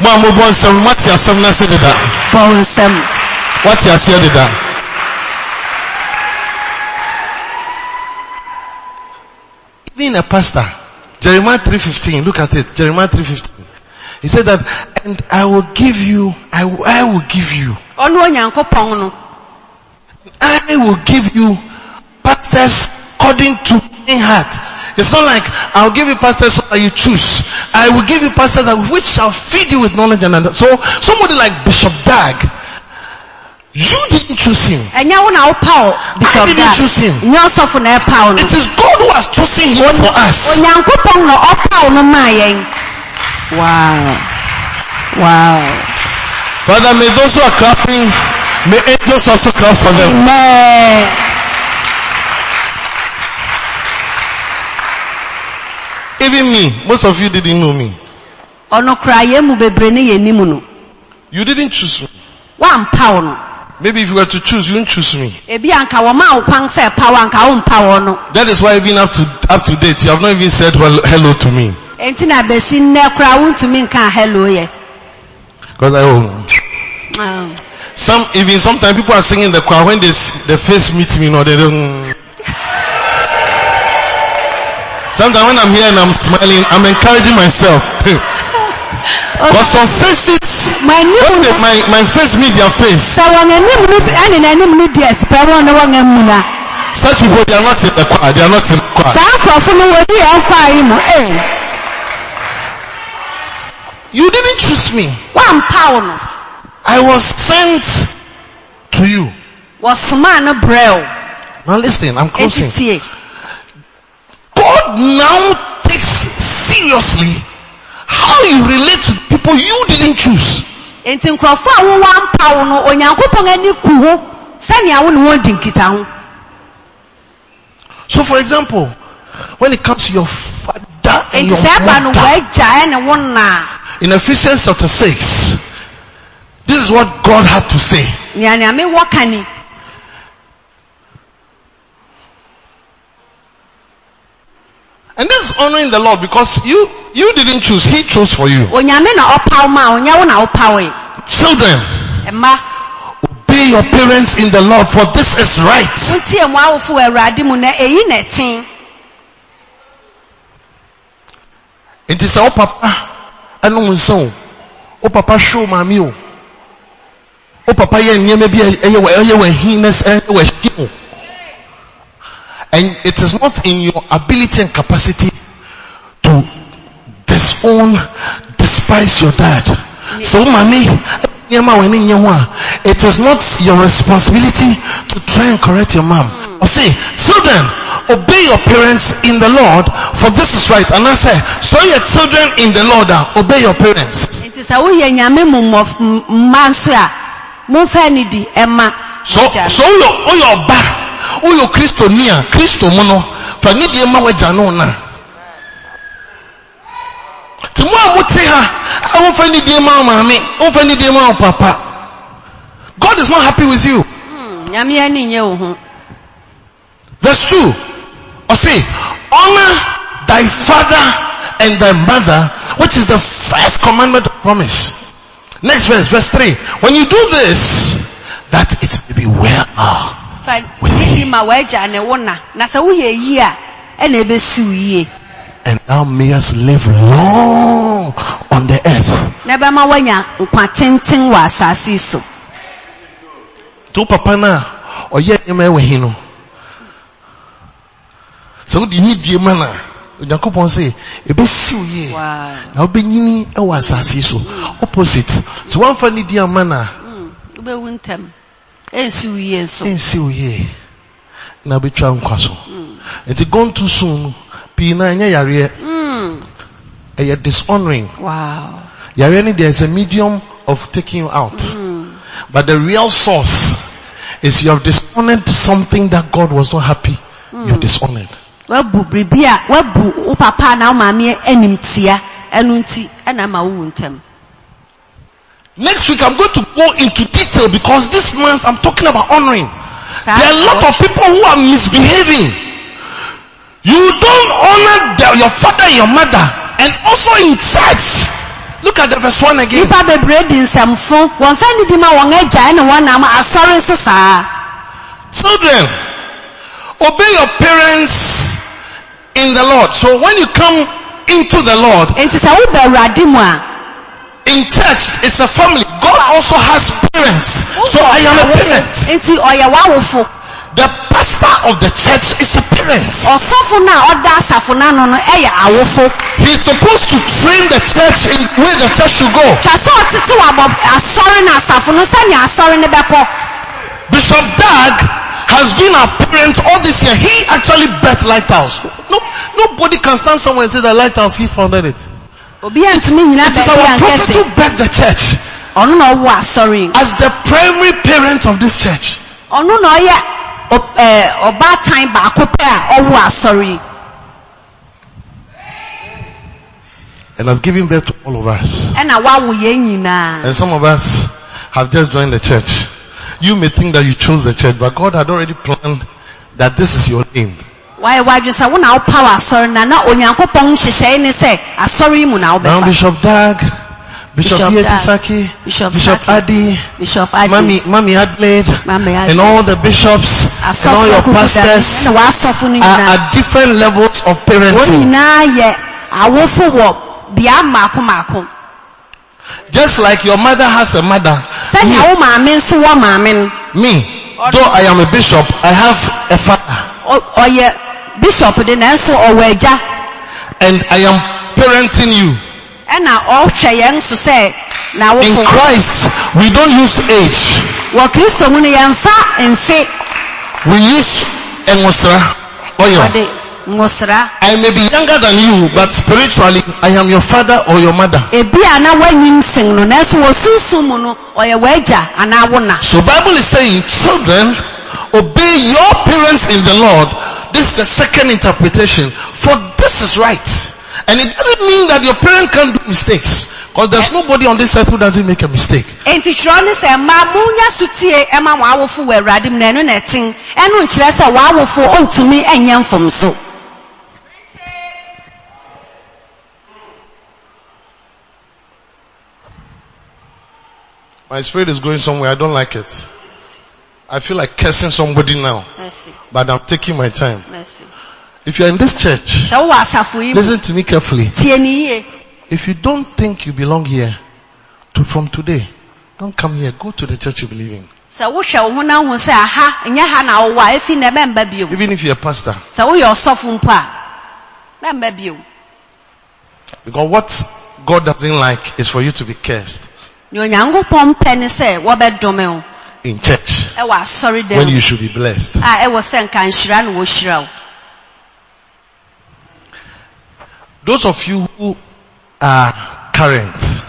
[SPEAKER 3] Mo a mobɔ nsɛm, moate asɛm no ase deda.
[SPEAKER 2] bɔ wo nsɛm
[SPEAKER 3] Moate aseɛ deda. Even a pastor, Jeremiah 3.15, look at it, Jeremiah 3.15. He said that, and I will give you, I will, I will give you, I will give you pastors according to my heart. It's not like I'll give you pastors so that you choose. I will give you pastors that which shall feed you with knowledge and understanding. So somebody like Bishop Dag, you didn't choose him.
[SPEAKER 2] ɛnyɛ wo na wopaw bishop
[SPEAKER 3] I didn't choose him.
[SPEAKER 2] nyɛ ɔsɔfo na ɛpaw no
[SPEAKER 3] It is God who has chosen him for us.
[SPEAKER 2] Wow wow
[SPEAKER 3] Father, may those who are clapping, may angels also clap for them.
[SPEAKER 2] amen
[SPEAKER 3] Even me, most of you didn't know me.
[SPEAKER 2] ɔno koraa yɛn mu bebree ne yɛn nim no
[SPEAKER 3] You didn't choose me.
[SPEAKER 2] wampaw no
[SPEAKER 3] Maybe if you were to choose, you didn't choose me.
[SPEAKER 2] ebi anka wɔma wo kwan sɛ paw anka wompaw no
[SPEAKER 3] That is why even up to up to date, you have not even said well, hello to me.
[SPEAKER 2] Enti na besi nnɛ koraa wontumi nka hello yɛ
[SPEAKER 3] Because I oh, some even sometimes people are singing the choir when they s- the face meet me, no, they don't. Sometimes when I'm here and I'm smiling, I'm encouraging myself. Because some faces,
[SPEAKER 2] my anim
[SPEAKER 3] when they, my my face meet their face,
[SPEAKER 2] sɛ wɔn anim no ɛne n'anim no di asipɛ wɔn ne wɔn amu na
[SPEAKER 3] such people they are not in the choir. They are not in the choir. You didn't choose me.
[SPEAKER 2] wampaw no
[SPEAKER 3] I was sent to you.
[SPEAKER 2] wɔsomaa no brɛw
[SPEAKER 3] Now listen, I'm closing.
[SPEAKER 2] tie
[SPEAKER 3] God now takes seriously how you relate to people you didn't choose.
[SPEAKER 2] enti nkurɔfo a wɔwɔ ampaw no onyankopɔn ani ku ho sɛnea wo ne wɔn di nkitaho
[SPEAKER 3] So for example, when it comes to your father and your
[SPEAKER 2] sɛ ɛba no
[SPEAKER 3] mother,
[SPEAKER 2] wɔagya ɛne wo
[SPEAKER 3] in Ephesians chapter 6, this is what God had to say.
[SPEAKER 2] nea nea mewɔ ka ni
[SPEAKER 3] And this is honoring the Lord because you, you didn't choose, He chose for you.
[SPEAKER 2] onyame na ɔpaw ma onyɛ wo na wopaw yi
[SPEAKER 3] Children, obey your parents in the Lord for this is right.
[SPEAKER 2] wotie mu awofo wɔ awurade mu na eyi na ɛten
[SPEAKER 3] It is our papa ɛnom nsa o. Papa o maame o. O papa yɛ nneɛma bi ɛyɛ wɔ ɛyɛ wɔ hin na ɛyɛ wɔ ɛhyɛ o. And it is not in your ability and capacity to disown, despise your dad. So maame nneɛma a wɔn ani nyɛ ho a, it is not your responsibility to try and correct your mom. Or say, children, obey your parents in the Lord, for this is right. And I say, so your children in the Lord are obey your parents.
[SPEAKER 2] nti sɛ woyɛ nyame mu mmɔf- m- mma nso a momfa ne di ɛma
[SPEAKER 3] So, so your, oh your ba, oh your Christo nia, Christo mono, for need the ma waja no na. Ti mo a mo te ha, a wo fa ni die ma maame, wo fa ni die ma papa. God is not happy with you.
[SPEAKER 2] Hmm, nyame ani nyɛ wo
[SPEAKER 3] Verse 2. Or say, honor thy father and thy mother, which is the first commandment of promise. Next verse, verse 3. When you do this, that it may be well.
[SPEAKER 2] fa ne di ma wagya ne wo na na sɛ woyɛ yi a ɛna ɛbɛsi wo yie
[SPEAKER 3] and thou mayest live long on the earth.
[SPEAKER 2] na ɛbɛma woanya nkwa tenten wɔ asase yi so
[SPEAKER 3] To papa na ɔyɛ nneɛma ɛwɔ hi no. Sɛ wode nidie ma na Onyankopɔn sɛ ebesi wo yie. Na wobɛnyini ɛwɔ asase yi so. Opposite. Sɛ woamfa nidie ama na
[SPEAKER 2] Mm, wobɛwu ntɛm ɛnsi wo yie nso
[SPEAKER 3] ɛnsi wo yie. Na wobɛtwa nkwa so. Nti gone too soon no, pii na ɛnyɛ yareɛ.
[SPEAKER 2] Mm,
[SPEAKER 3] Ɛyɛ dishonoring.
[SPEAKER 2] wow
[SPEAKER 3] Yareɛ no there is a medium of taking you out.
[SPEAKER 2] Mm,
[SPEAKER 3] But the real source is you have dishonored something that God was not happy. You have dishonored.
[SPEAKER 2] Wabu biribi a wabu wo papa na wo maame anim tia ɛno nti ɛna ma ntɛm
[SPEAKER 3] Next week I'm going to go into detail because this month I'm talking about honoring.
[SPEAKER 2] Saa
[SPEAKER 3] There are a lot of people who are misbehaving. You don't honor the- your father and your mother and also in church. Look at the verse 1 again.
[SPEAKER 2] nipa bebree di nsɛmfo wɔn nsa nidi ma wɔn agya ɛne wɔn nam asɔre nso saa
[SPEAKER 3] Children, obey your parents in the Lord. So when you come into the Lord,
[SPEAKER 2] nti sɛ wobɛ awurade mu a
[SPEAKER 3] in church, it's a family. God also has parents. So I am a parent.
[SPEAKER 2] nti ɔyɛ w'awofo
[SPEAKER 3] The pastor of the church is a parent.
[SPEAKER 2] ɔsɔfo no a ɔda asafo n'ano no ɛyɛ awofo
[SPEAKER 3] He's supposed to train the church in where the church should go.
[SPEAKER 2] twa sɛ ɔtete wɔ abɔ asɔre no asafo no sɛnea asɔre no bɛkɔ
[SPEAKER 3] Bishop Dag has been our parent all this year. He actually birthed Lighthouse. No, nobody can stand somewhere and say that Lighthouse, he founded it.
[SPEAKER 2] obi antumi nyina
[SPEAKER 3] It is our prophet who birthed the church
[SPEAKER 2] ɔno na ɔwɔ asɔre yi
[SPEAKER 3] as the primary parent of this church.
[SPEAKER 2] ɔno na ɔyɛ ɔ- ɛɛ, ɔbaatan baako pɛ a ɔwɔ asɔre yi
[SPEAKER 3] And has given birth to all of us.
[SPEAKER 2] ɛna wawo yɛn nyinaa
[SPEAKER 3] And some of us have just joined the church. You may think that you chose the church, but God had already planned that this is your name.
[SPEAKER 2] wayɛ wadwe sɛ wo na wopa wɔ asɔre na na onyankopɔn nhyehyɛe ne sɛ asɔre ah, yi mu
[SPEAKER 3] Now Bishop Dag, Bishop
[SPEAKER 2] Bishop
[SPEAKER 3] Bishop
[SPEAKER 2] Bishop
[SPEAKER 3] Bishop Adi,
[SPEAKER 2] bishop adi
[SPEAKER 3] Mommy, Mommy Adelaide,
[SPEAKER 2] Mama Adelaide.
[SPEAKER 3] and all the bishops, ah, and all your pastors
[SPEAKER 2] ɛna ah,
[SPEAKER 3] are at different levels of parenting. Just like your mother has a mother,
[SPEAKER 2] sɛnea wo maame nso wɔ maame no
[SPEAKER 3] me, though I am a bishop, I have a father,
[SPEAKER 2] ɔyɛ bishop de nanso ɔwɔ agya
[SPEAKER 3] and I am parenting you.
[SPEAKER 2] ɛna ɔhwɛ yɛn so sɛ
[SPEAKER 3] In
[SPEAKER 2] n'awofo
[SPEAKER 3] Christ, we don't use age.
[SPEAKER 2] wɔ kristo mu no yɛmfa mfe
[SPEAKER 3] We use engosra oil.
[SPEAKER 2] ɔde ngosra
[SPEAKER 3] I may be younger than you, but spiritually, I am your father or your mother.
[SPEAKER 2] ebi a na wanyi nsen no nanso wɔ sunsun mu no ɔyɛ w'agya anaa wo
[SPEAKER 3] So Bible is saying, children, obey your parents in the Lord. This is the second interpretation. For this is right. And it doesn't mean that your parents can't do mistakes. Because there's eh. nobody on this earth who doesn't make a mistake.
[SPEAKER 2] enti twerɛ ne sɛ mmaa monya sotie ɛma mo awofo wɔ awurade mu na ɛno na ɛten ɛno nkyerɛ sɛ w'awofo ɔntumi ɛnyɛ mfomso
[SPEAKER 3] My spirit is going somewhere. I don't like it. I feel like cursing somebody now. But I'm taking my time. If you're in this church,
[SPEAKER 2] sɛ wowɔ asafo yi mu
[SPEAKER 3] listen to me carefully.
[SPEAKER 2] tie ne yie
[SPEAKER 3] If you don't think you belong here, to, from today, don't come here. Go to the church you believe in.
[SPEAKER 2] sɛ wohwɛ wo ho na hu sɛ aha ɛnyɛ ha na wowɔ a ɛfi na ɛbɛmba bio
[SPEAKER 3] Even if you're a pastor.
[SPEAKER 2] sɛ woyɛ ɔsɔfo mpo a bɛmba bio
[SPEAKER 3] Because what God doesn't like is for you to be cursed
[SPEAKER 2] nea onyankopɔn pɛ ne sɛ wɔbɛdome wo
[SPEAKER 3] in church
[SPEAKER 2] ɛwɔ asɔre
[SPEAKER 3] when you should be blessed.
[SPEAKER 2] a ɛwɔ sɛ nka nhyira na wɔhyira wo
[SPEAKER 3] Those of you who are current,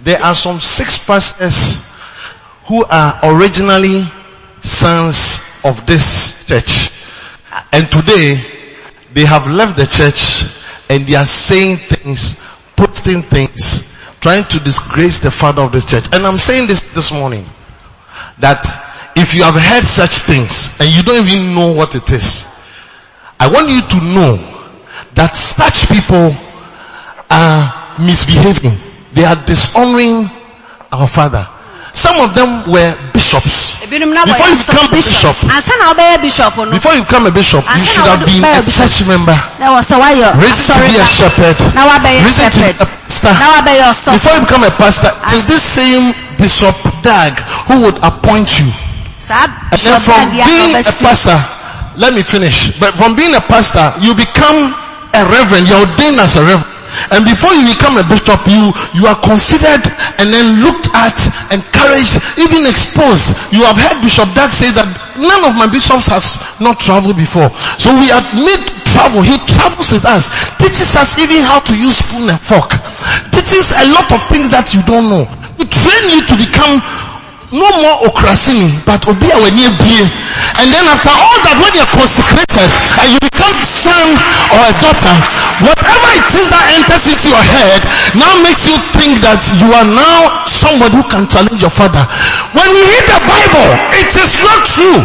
[SPEAKER 3] there are some six pastors who are originally sons of this church. And today, they have left the church and they are saying things, posting things, trying to disgrace the father of this church. And I'm saying this this morning, that if you have heard such things and you don't even know what it is, I want you to know that such people are misbehaving. They are dishonoring our father. Some of them were bishops. Before you become a
[SPEAKER 2] bishop
[SPEAKER 3] bishop.
[SPEAKER 2] ansa na wobɛyɛ bishop no
[SPEAKER 3] Before you become a bishop, you should have been a church member.
[SPEAKER 2] na ɛwɔ sɛ
[SPEAKER 3] Reason to be a shepherd. Reason to be a pastor. Before you become a pastor, it is this same Bishop Dag who would appoint you. And then from
[SPEAKER 2] Dag yi a
[SPEAKER 3] being a pastor, let me finish. But from being a pastor, you become a reverend. You're ordained as a reverend. And before you become a bishop, you, you are considered and then looked at, encouraged, even exposed. You have heard Bishop Dag say that none of my bishops has not traveled before. So we are made travel. He travels with us. Teaches us even how to use spoon and fork. Teaches a lot of things that you don't know. He trains you to become no more okrasini, but obi a wani ebie. And then after all that, when you're consecrated and you son or a daughter, whatever it is that enters into your head now makes you think that you are now somebody who can challenge your father. When you read the Bible, it is not true.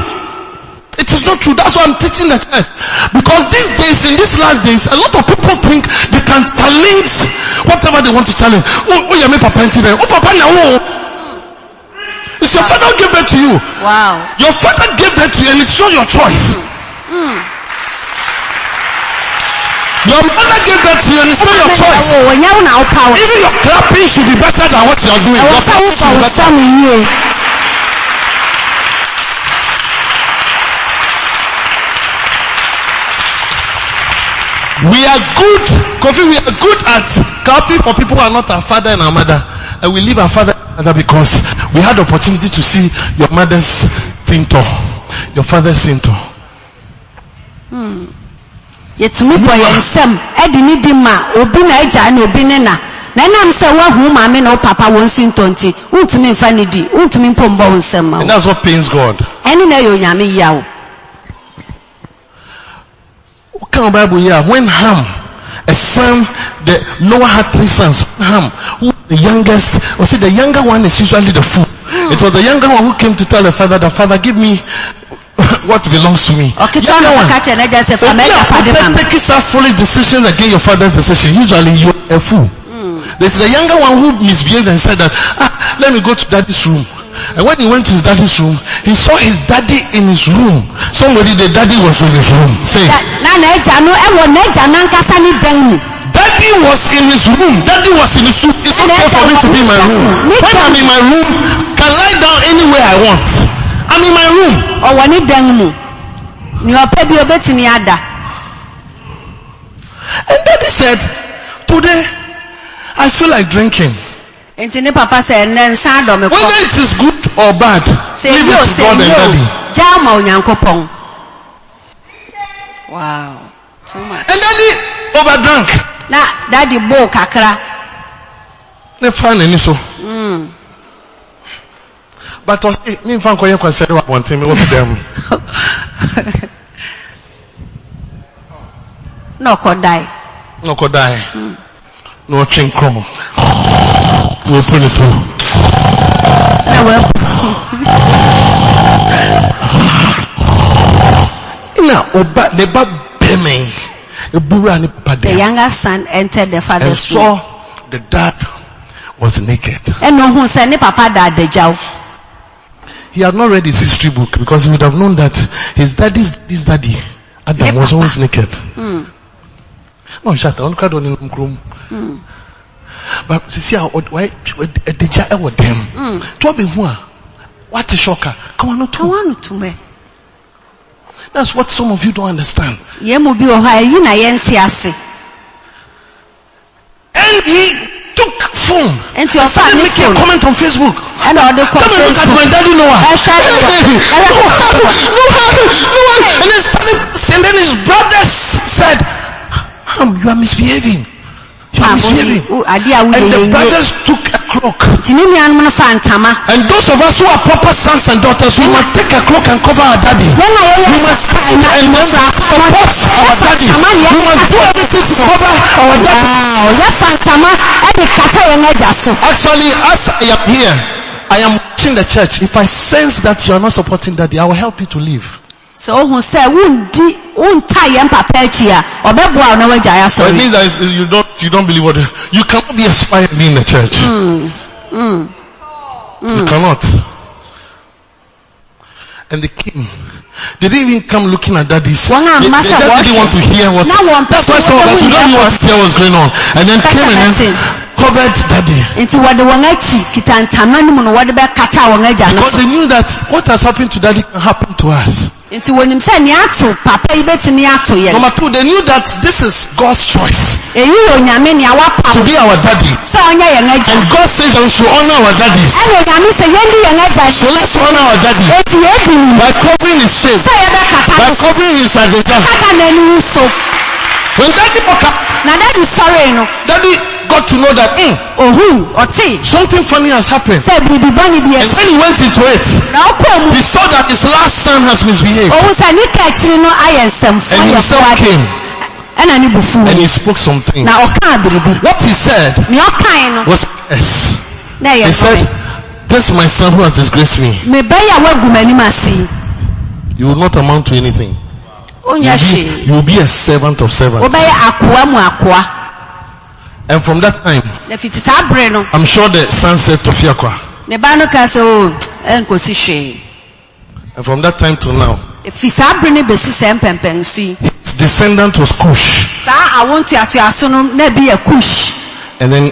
[SPEAKER 3] It is not true. That's why I'm teaching the church. Because these days, in these last days, a lot of people think they can challenge whatever they want to challenge. Oh, oh, yeah, me papa. Oh, papa now. Oh. It's your father who gave birth to you.
[SPEAKER 2] wow
[SPEAKER 3] Your father gave birth to you and it's not your choice. Hmm. Hmm. Your mother gave birth to you and it's not your choice.
[SPEAKER 2] ɛwɔ wɔnyɛ wo na woka wo
[SPEAKER 3] Even your clapping should be better than what you are doing. Your clapping should be better. We are good, Kofi, we are good at clapping for people who are not our father and our mother. And we leave our father and mother because we had the opportunity to see your mother's tinto, your father's tinto.
[SPEAKER 2] Yɛtumi bɔ yɛn nsɛm ɛde ne di ma obi na agya na obi ne na na ɛnam sɛ woahu wo maame na wo papa wɔ nsi ntɔ nti wontumi mfa ne di wontumi mpo mbɔ wo nsɛm ma
[SPEAKER 3] And
[SPEAKER 2] wo
[SPEAKER 3] that's what pains God.
[SPEAKER 2] ɛne na ɛyɛ onyame yia wo
[SPEAKER 3] kind of Bible? When Ham, a son, the Noah had three sons. Ham, who the youngest, or see the younger one is usually the fool. It was the younger one who came to tell the father, the father, give me what belongs to me. Younger
[SPEAKER 2] no
[SPEAKER 3] one.
[SPEAKER 2] ɔka kyerɛ n'agya sɛ fa
[SPEAKER 3] Obi taking some foolish decisions against your father's decision, usually you are a fool. There's a younger one who misbehaved and said that, ah, let me go to daddy's room. And when he went to his daddy's room, he saw his daddy in his room. Somebody, the daddy was in his room. Say,
[SPEAKER 2] mu
[SPEAKER 3] Daddy was in his room. Daddy was in his room. It's okay for me to be in my room. When I'm in my room, can lie down anywhere I want. I'm in my room.
[SPEAKER 2] ɔwɔ ne dan mu nea ɔpɛ bi obetumi ada
[SPEAKER 3] And daddy said, today, I feel like drinking.
[SPEAKER 2] nti ne papa sɛ ɛnɛ nsa adɔ me kɔ
[SPEAKER 3] Whether it is good or bad, leave it to God and daddy.
[SPEAKER 2] gyaa ma onyankopɔn wow too much
[SPEAKER 3] And daddy overdrank.
[SPEAKER 2] na dadi bowl kakra
[SPEAKER 3] Ne fa n'ani so.
[SPEAKER 2] mm.
[SPEAKER 3] But ɔse, me mfa nkɔyɛ kwasɛre wɔ abɔnten me wɔ bi dɛm.
[SPEAKER 2] na ɔkɔdae
[SPEAKER 3] Na ɔkɔdae. Na ɔtwe nkrɔm. Na ɔpu ne to.
[SPEAKER 2] na wapu
[SPEAKER 3] Na ɔba, ne ba bɛmɛ. Ebura ne papa
[SPEAKER 2] the younger son entered the
[SPEAKER 3] and
[SPEAKER 2] father's room
[SPEAKER 3] saw the dad was naked.
[SPEAKER 2] ɛna ohun sɛ ne papa da adagyaw
[SPEAKER 3] He had not read his history book because he would have known that his daddy's his daddy, Adam,
[SPEAKER 2] Ne
[SPEAKER 3] was always naked.
[SPEAKER 2] mm.
[SPEAKER 3] No, shut up. Don't on in room.
[SPEAKER 2] mm.
[SPEAKER 3] But why a deja ewo them.
[SPEAKER 2] mm.
[SPEAKER 3] To be who? What is shocker? Come on, not to.
[SPEAKER 2] kawa no tumɛ
[SPEAKER 3] That's what some of you don't understand.
[SPEAKER 2] yɛn mu bi wɔ hɔ a na yɛn te ase
[SPEAKER 3] And he took phone.
[SPEAKER 2] nti
[SPEAKER 3] and
[SPEAKER 2] ɔfa
[SPEAKER 3] started making a comment on Facebook.
[SPEAKER 2] ɛna ɔde kɔ
[SPEAKER 3] Come and look at my daddy Noah.
[SPEAKER 2] ɛhwɛ ɛhwɛ
[SPEAKER 3] Noah, Noah. And then started, and then his brothers said, Ham, you are misbehaving. You are misbehaving.
[SPEAKER 2] ade a woyɛ
[SPEAKER 3] And the brothers took a cloak.
[SPEAKER 2] ne nuanom no fa ntama
[SPEAKER 3] And those of us who are proper sons and daughters, we must take a cloak and cover our daddy. We must and then support our daddy. We must do everything to cover our daddy.
[SPEAKER 2] yɛfa ntama ɛde kata yɛn agya so
[SPEAKER 3] Actually, as I am here, I am watching the church. If I sense that you are not supporting daddy, I will help you to leave.
[SPEAKER 2] Sɛ ohun sɛ wundi wunta yɛn papa akyi a ɔbɛboa wo na wagya yɛ
[SPEAKER 3] So it means that you don't, you don't believe what, you cannot be a spy be in the church.
[SPEAKER 2] Mm, mm,
[SPEAKER 3] You cannot. And they came. They didn't even come looking at daddies. They, they just didn't want to hear what.
[SPEAKER 2] Na wɔn pɛ
[SPEAKER 3] That's
[SPEAKER 2] sɛ
[SPEAKER 3] why some of
[SPEAKER 2] wɔhwɛ
[SPEAKER 3] we don't know what what's going on. And then came and then covered daddy.
[SPEAKER 2] nti wɔde wɔn akyi kita ntama no mu no wɔde bɛkata wɔn agya no
[SPEAKER 3] Because they knew that what has happened to daddy can happen to us.
[SPEAKER 2] nti wɔnim sɛ nea ato papa yi bɛtumi ato yɛn
[SPEAKER 3] Number two, they knew that this is God's choice
[SPEAKER 2] eyi yɛ onyame nea
[SPEAKER 3] to
[SPEAKER 2] wapam
[SPEAKER 3] be our daddy.
[SPEAKER 2] sɛ ɔnyɛ yɛn agya
[SPEAKER 3] And God says that we should honor our daddies.
[SPEAKER 2] ɛna onyame sɛ yɛndi yɛn agya
[SPEAKER 3] So let's honor our daddy
[SPEAKER 2] eti mu
[SPEAKER 3] by covering his shame,
[SPEAKER 2] sɛ yɛbɛkata
[SPEAKER 3] by
[SPEAKER 2] no
[SPEAKER 3] covering his agenda.
[SPEAKER 2] kata n'anim so
[SPEAKER 3] When daddy up,
[SPEAKER 2] na dadi sɔre no.
[SPEAKER 3] daddy got to know that mm,
[SPEAKER 2] ohun ɔte
[SPEAKER 3] something funny has happened.
[SPEAKER 2] sɛ biribi bɔne bi
[SPEAKER 3] And
[SPEAKER 2] ɛsi
[SPEAKER 3] when he went into it,
[SPEAKER 2] na ɔkɔ mu
[SPEAKER 3] he saw that his last son has misbehaved.
[SPEAKER 2] ohun sɛ ne kakyiri no ayɛ nsɛmfo
[SPEAKER 3] And
[SPEAKER 2] ayɛ
[SPEAKER 3] himself
[SPEAKER 2] fo ade
[SPEAKER 3] came
[SPEAKER 2] ɛna ne bufu
[SPEAKER 3] and he spoke something.
[SPEAKER 2] na ɔkaa biribi
[SPEAKER 3] What he said
[SPEAKER 2] nea ɔkae no
[SPEAKER 3] was yes.
[SPEAKER 2] na ɛyɛ
[SPEAKER 3] He said,
[SPEAKER 2] bɔne
[SPEAKER 3] this is my son who has disgraced me.
[SPEAKER 2] mebɛyɛ a woagu m'anim ase yi
[SPEAKER 3] You will not amount to anything.
[SPEAKER 2] wonyɛ
[SPEAKER 3] You
[SPEAKER 2] hwee
[SPEAKER 3] will be, you will be a servant of servants.
[SPEAKER 2] wobɛyɛ akoa mu akoa
[SPEAKER 3] And from that time,
[SPEAKER 2] na fiti saa bere no
[SPEAKER 3] I'm sure the son said to Fiakwa.
[SPEAKER 2] ne ba no ka sɛ o ɛnkosi hwee
[SPEAKER 3] And from that time till now,
[SPEAKER 2] ɛfi saa bere no bɛsi sɛ mpɛmpɛnso yi
[SPEAKER 3] his descendant was Cush.
[SPEAKER 2] saa awo ntoatoaso no na bi yɛ kush
[SPEAKER 3] And then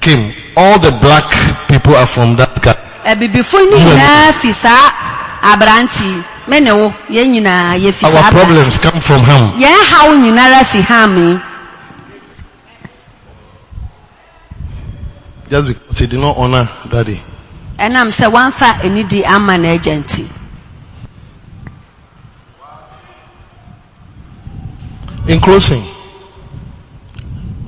[SPEAKER 3] came. All the black people are from that guy.
[SPEAKER 2] abibifo no nyinaa fi saa aberante yi me ne wo yɛn nyinaa yɛfi saa
[SPEAKER 3] Our
[SPEAKER 2] aberante
[SPEAKER 3] problems come from him.
[SPEAKER 2] yɛn haw nyinara fi ham yi
[SPEAKER 3] Just because he did not honor daddy.
[SPEAKER 2] And I'm ɛnam sɛ wamfa anidi ama n'agya nti
[SPEAKER 3] In closing,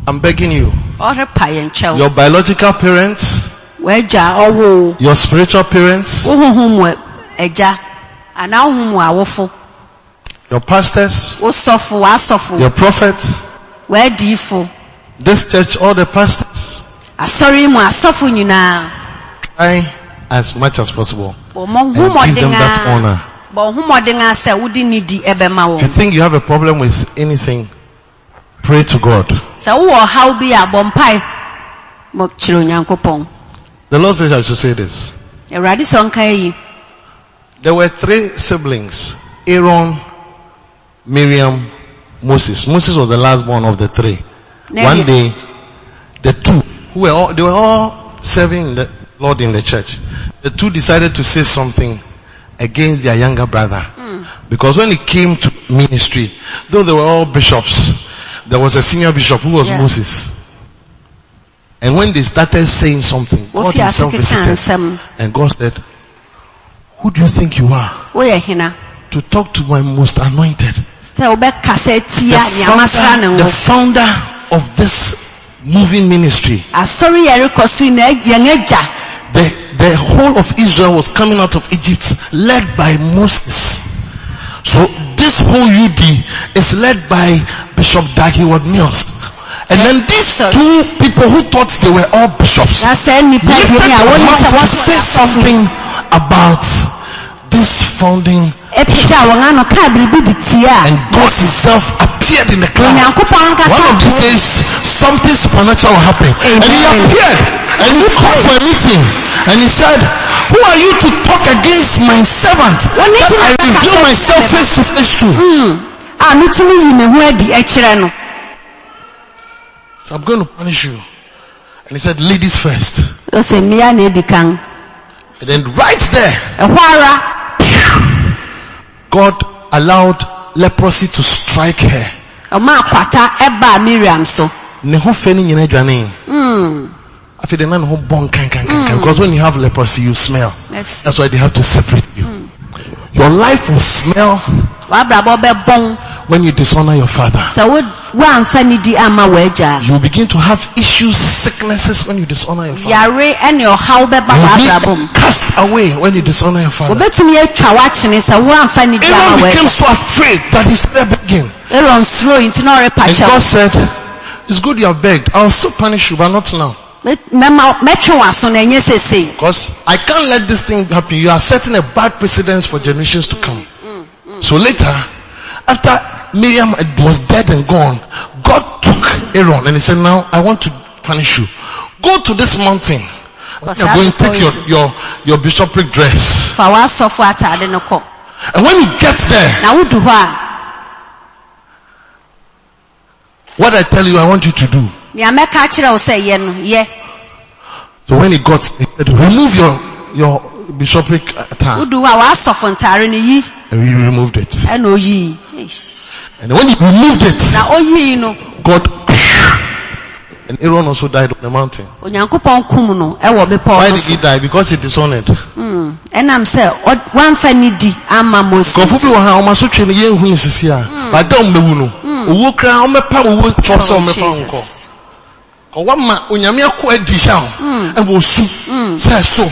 [SPEAKER 3] I'm begging you,
[SPEAKER 2] ɔrepa yɛn kyɛw
[SPEAKER 3] your biological parents, your spiritual parents,
[SPEAKER 2] wo honhom mu agya anaa wo honhom mu
[SPEAKER 3] your pastors,
[SPEAKER 2] wo sɔfo w'asɔfo
[SPEAKER 3] your prophets, this church, all the pastors,
[SPEAKER 2] asɔre mu asɔfo nyinaa
[SPEAKER 3] try as much as possible
[SPEAKER 2] bɔ mo
[SPEAKER 3] and give them
[SPEAKER 2] homɔden
[SPEAKER 3] that
[SPEAKER 2] a
[SPEAKER 3] honor.
[SPEAKER 2] bɔ homɔden a sɛ wode nidi ɛbɛma
[SPEAKER 3] If you think you have a problem with anything, pray to God.
[SPEAKER 2] sɛ wowɔ ɔhaw bi a bɔ mpae mo kyerɛ onyankopɔn
[SPEAKER 3] The Lord says I should say this.
[SPEAKER 2] awurade sɛ ɔnka yi
[SPEAKER 3] There were three siblings, Aaron, Miriam, Moses. Moses was the last born of the three. One day, the two, who were all, they were all serving the Lord in the church. The two decided to say something against their younger brother. Because when it came to ministry, though they were all bishops, there was a senior bishop who was
[SPEAKER 2] Yeah.
[SPEAKER 3] Moses. And when they started saying something, God himself visited. And God said, who do you think you are to talk to my most anointed? The
[SPEAKER 2] tia nea masra ne
[SPEAKER 3] founder, the founder of this moving ministry.
[SPEAKER 2] asɔre yɛ rekɔ so yi na ag-
[SPEAKER 3] The, the whole of Israel was coming out of Egypt led by Moses. So this whole UD is led by Bishop Dag Heward Mills. And then these two people who thought they were all bishops
[SPEAKER 2] na sɛ nnipa
[SPEAKER 3] lifted their mouth to say something about this founding
[SPEAKER 2] ɛpagya wɔn ano kaa biribi de tie a
[SPEAKER 3] and God himself appeared in the cloud. One of these days, something supernatural will happen. And he appeared and he called for a meeting and he said, who are you to talk against my servant that I reveal myself face to face to?
[SPEAKER 2] Hmm. a metumi yi me ho adi akyerɛ no
[SPEAKER 3] So I'm going to punish you. And he said, ladies first.
[SPEAKER 2] ɔsɛ mmea na edi kan
[SPEAKER 3] And then right there, God allowed leprosy to strike her.
[SPEAKER 2] ɔma akwata ɛbaa miriam so
[SPEAKER 3] Ne ho fɛ ne nyinaa dwane.
[SPEAKER 2] Hmm.
[SPEAKER 3] Afei de na ne ho bɔ nkankankankan. Because when you have leprosy, you smell.
[SPEAKER 2] Yes.
[SPEAKER 3] That's why they have to separate you. Your life will smell when you dishonor your father.
[SPEAKER 2] sɛ wo woamfa ne di ama w'agya
[SPEAKER 3] You begin to have issues, sicknesses when you dishonor your father.
[SPEAKER 2] yare ɛne ɔhaw bɛba
[SPEAKER 3] You be cast away when you dishonor your father.
[SPEAKER 2] wɔbɛtumi atwa w'akyene sɛ woamfa ne di ama
[SPEAKER 3] Aaron became so afraid that he started begging.
[SPEAKER 2] aaron suro yi nti na ɔrepa
[SPEAKER 3] And God said, it's good you have begged. I'll still punish you, but not now.
[SPEAKER 2] Me- mɛma mɛtwe w'aso na ɛnyɛ sesei
[SPEAKER 3] Because I can't let this thing happen. You are setting a bad precedence for generations to come. So later, after Miriam was dead and gone, God took Aaron and he said, now I want to punish you. Go to this mountain
[SPEAKER 2] Kɔ
[SPEAKER 3] You're going,
[SPEAKER 2] to
[SPEAKER 3] take your, your, your bishopric dress.
[SPEAKER 2] fa w'asɔfo atade no kɔ
[SPEAKER 3] And when you get there,
[SPEAKER 2] na wodu hɔ
[SPEAKER 3] what I tell you, I want you to do.
[SPEAKER 2] Nea mɛka kyerɛ wo sɛ yɛ no yɛ
[SPEAKER 3] So when he got, he said, remove your, your bishopric attire.
[SPEAKER 2] wodu hɔ a w'asɔfo ntare no yi
[SPEAKER 3] And he removed it.
[SPEAKER 2] ɛna oyii.
[SPEAKER 3] And when he removed it,
[SPEAKER 2] na oyii no
[SPEAKER 3] God, and Aaron also died on the mountain.
[SPEAKER 2] onyankopɔn kum no ɛwɔ bepɔw
[SPEAKER 3] Why did he die? Because he dishonored.
[SPEAKER 2] Mm, ɛnam sɛ ɔ- wamfa ne di ama mose
[SPEAKER 3] Nkurɔfo bi wɔ ha, ɔmo asotwe no yɛnhu nsisi a, bada ɔmbɛwu no. Owuo koraa ɔmɛpa owuo twɔ sɛ
[SPEAKER 2] Oh,
[SPEAKER 3] ɔmɛfa nkɔ. Ɔwɔ ma onyame akɔ adi hyɛ wo. Ɛwɔ osu.
[SPEAKER 2] Mm.
[SPEAKER 3] Sɛ so.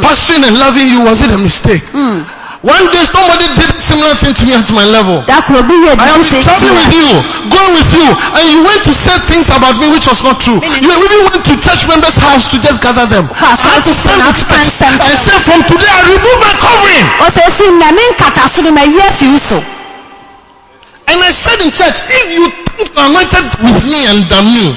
[SPEAKER 3] Pastoring and loving you, was it a mistake?
[SPEAKER 2] Mm.
[SPEAKER 3] One day somebody did a similar thing to me at my level.
[SPEAKER 2] da koro bi yɛ
[SPEAKER 3] I am traveling with you, going with you, and you went to say things about me which was not true. You even went to church members' house to just gather them. I had to
[SPEAKER 2] ha,
[SPEAKER 3] the church and say from today I remove my covering.
[SPEAKER 2] ɔsɛ fi na me nkata so no mayi afi wo so
[SPEAKER 3] And I said in church, if you think you are anointed with me and than me,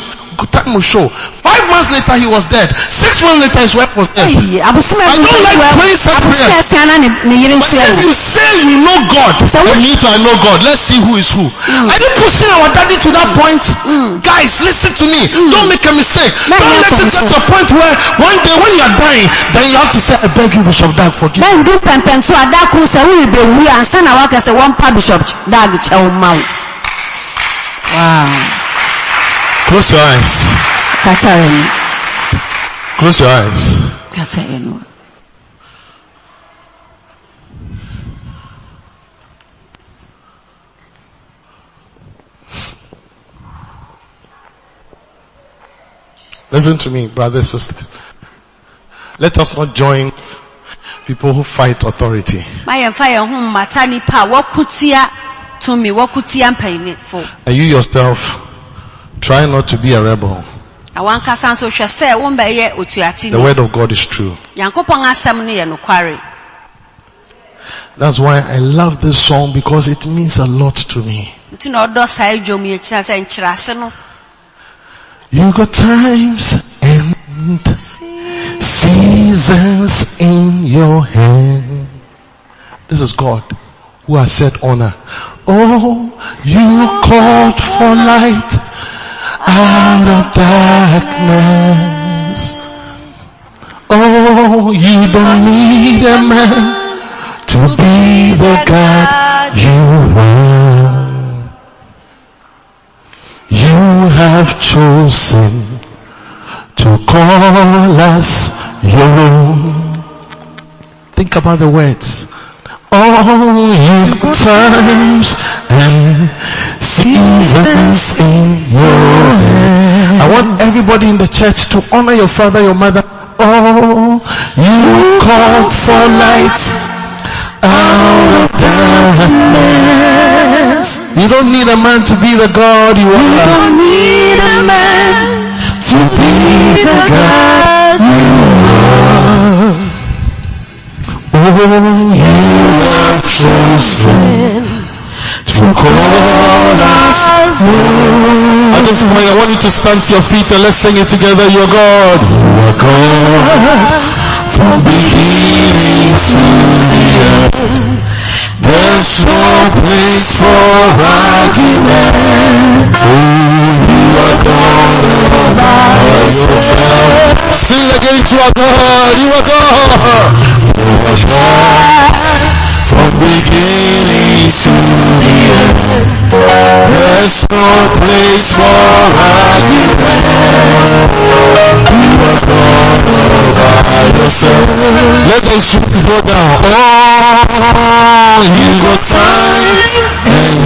[SPEAKER 3] time will show. Five months later he was dead. Six months later his wife was dead.
[SPEAKER 2] Abosoma
[SPEAKER 3] I don't like praying such prayers.
[SPEAKER 2] asia na ne ne yere
[SPEAKER 3] But if you say you know God,
[SPEAKER 2] So what-
[SPEAKER 3] me too I know God. Let's see who is who. Are you pushing our daddy to that point?
[SPEAKER 2] Mm.
[SPEAKER 3] Guys, listen to me. Don't make a mistake.
[SPEAKER 2] Man,
[SPEAKER 3] Don't let it get to a point where one day when you are dying, then you have to say, I beg you, Bishop Dag, forgive me.
[SPEAKER 2] bɛn du pɛmpɛn so ada koro sɛ woyɛ bɛwu ansa na waka sɛ wɔmpa bishop dag kyɛw ma wo wow
[SPEAKER 3] Close your eyes.
[SPEAKER 2] katare no
[SPEAKER 3] Close your eyes.
[SPEAKER 2] katare no
[SPEAKER 3] Listen to me, brothers, and sisters. Let us not join people who fight authority.
[SPEAKER 2] ma yɛmfa yɛn ho mmata nipa a wɔko tia tumi wɔko tia mpanyinifo
[SPEAKER 3] And you yourself, try not to be a rebel.
[SPEAKER 2] na nso hwɛ sɛ wombɛyɛ otuate
[SPEAKER 3] The word of God is true.
[SPEAKER 2] nyankopɔn asɛm no yɛ nokware
[SPEAKER 3] That's why I love this song because it means a lot to me.
[SPEAKER 2] nti na ɔdɔ saa adwom yi kyerɛ sɛ nkyerɛase no
[SPEAKER 3] You got times and seasons in your hand. This is God who has said honor. Oh, you called for light out of darkness. Oh, you don't need a man to be the God you are. You have chosen to call us your own. Think about the words. All you times and seasons in your hand. I want everybody in the church to honor your father, your mother. Oh, you called for light out of darkness. You don't need a man to be the God you are. You don't need a man to be the God you are. Oh, you have chosen At this point, I want you to stand to your feet and let's sing it together. You're God. You are God from beginning to the end. There's no place for argument. You are God all by yourself. Sing again to our God. You are God. You are God from beginning to the end. There's no place for argument. You are God all by yourself. Let those shoes go down. Oh, you got time and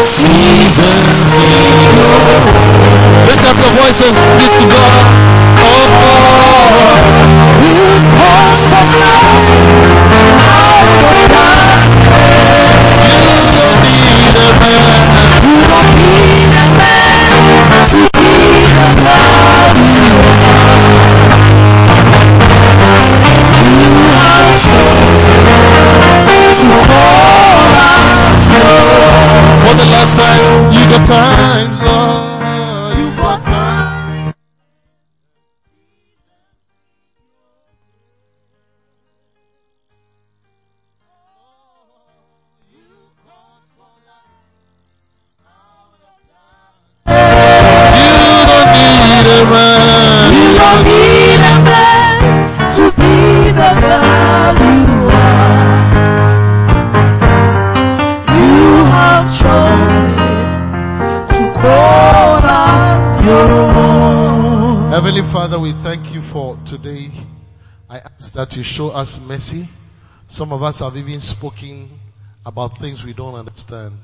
[SPEAKER 3] seasons in your Lift up your voices, speak to God. Oh, you call for light out I ask that you show us mercy. Some of us have even spoken about things we don't understand.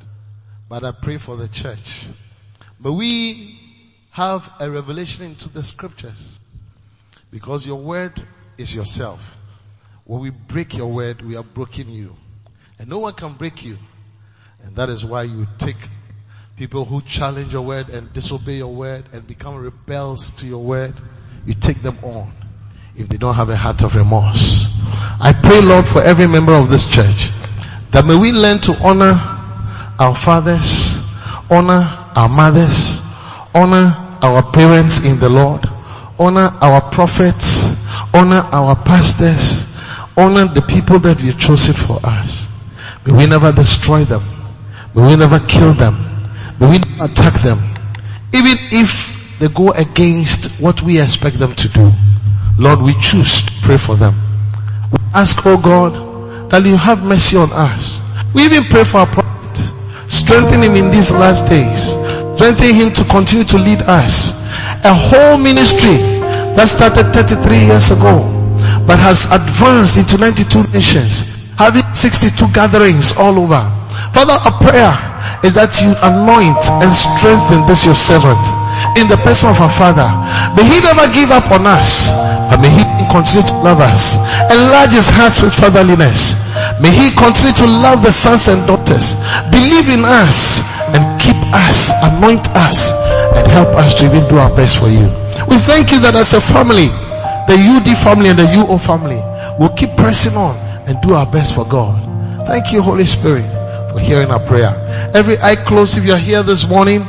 [SPEAKER 3] But I pray for the church. But we have a revelation into the scriptures. Because your word is yourself. When we break your word, we are breaking you. And no one can break you. And that is why you take people who challenge your word and disobey your word and become rebels to your word. You take them on if they don't have a heart of remorse. I pray Lord for every member of this church that may we learn to honor our fathers, honor our mothers, honor our parents in the Lord, honor our prophets, honor our pastors, honor the people that you chosen for us. May we never destroy them. May we never kill them. May we never attack them. Even if they go against what we expect them to do. Lord, we choose to pray for them. We ask, oh God, that you have mercy on us. We even pray for our prophet. Strengthen him in these last days. Strengthen him to continue to lead us. A whole ministry that started 33 years ago, but has advanced into 92 nations, having 62 gatherings all over. Father, our prayer is that you anoint and strengthen this your servant in the person of our Father. May he never give up on us, but may he continue to love us. Enlarge his heart with fatherliness. May he continue to love the sons and daughters. Believe in us and keep us, anoint us, and help us to even do our best for you. We thank you that as a family, the UD family and the UO family will keep pressing on and do our best for God. Thank you, Holy Spirit, for hearing our prayer. Every eye closed if you're here this morning.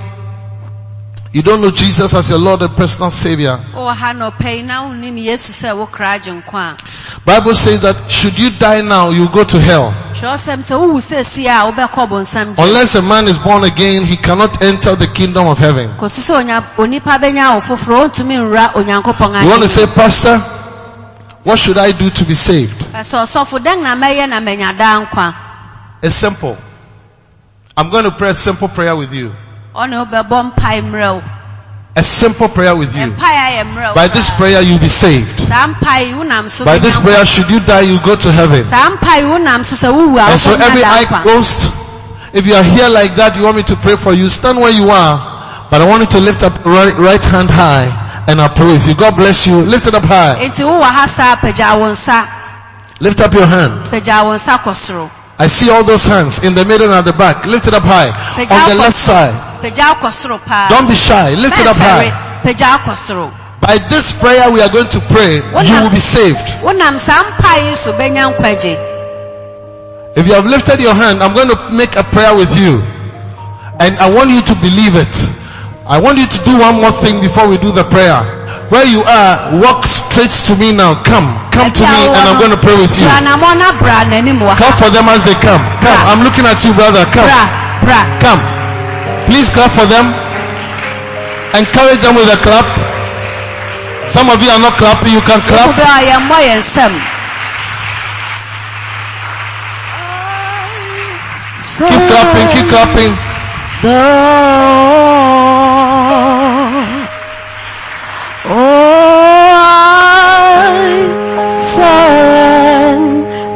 [SPEAKER 3] You don't know Jesus as your Lord and personal Savior.
[SPEAKER 2] wowɔ ha na ɔpɛ yi na wonnim yesu sɛ wo kra agye nkwa a
[SPEAKER 3] Bible says that should you die now, you go to hell.
[SPEAKER 2] kyerɛwsɛm sɛ wowu sɛsi a wobɛkɔ bonsam gye
[SPEAKER 3] Unless a man is born again, he cannot enter the kingdom of heaven.
[SPEAKER 2] kɔsi sɛ onya- onipa bɛnya wo foforɔ ɔntumi nwura onyankopɔn
[SPEAKER 3] You want to say, Pastor, what should I do to be saved?
[SPEAKER 2] Eh, ɛsɛ ɔsɔfo dɛn na mɛyɛ na manya daa nkwa
[SPEAKER 3] It's simple. I'm going to pray a simple prayer with you.
[SPEAKER 2] ɔne wobɛbɔ mpae mmerɛ wo
[SPEAKER 3] A simple prayer with you.
[SPEAKER 2] mpae ayɛ mmerɛ wo
[SPEAKER 3] By this prayer you'll be saved.
[SPEAKER 2] saa mpae yi wonam so
[SPEAKER 3] By this prayer, should you die, you go to heaven.
[SPEAKER 2] saa mpae yi wonam so sɛ wowu a
[SPEAKER 3] And so every eye closed, if you are here like that, you want me to pray for you, stand where you are. But I want you to lift up right, right hand high and I'll pray with you. God bless you. Lift it up high.
[SPEAKER 2] enti wowɔ ha saa pagya wo nsa
[SPEAKER 3] Lift up your hand.
[SPEAKER 2] Pagya wo nsa kɔ soro
[SPEAKER 3] I see all those hands in the middle and at the back. Lift it up high. On the left side.
[SPEAKER 2] pagya kɔ soro paa
[SPEAKER 3] Don't be shy. Lift it up high.
[SPEAKER 2] pagya kɔ soro
[SPEAKER 3] By this prayer we are going to pray, you will be saved.
[SPEAKER 2] wonam saa mpae yi so bɛnya nkwagye
[SPEAKER 3] If you have lifted your hand, I'm going to make a prayer with you. And I want you to believe it. I want you to do one more thing before we do the prayer. Where you are, walk straight to me now. Come. Come to me and I'm going to pray with you.
[SPEAKER 2] Tuanamɔ na bra n'anim wɔ
[SPEAKER 3] Clap for them as they come. Come. I'm looking at you brother. Come. Come. Please clap for them. Encourage them with a clap. Some of you are not clapping. You can clap.
[SPEAKER 2] Wobɛ a yɛn mmɔ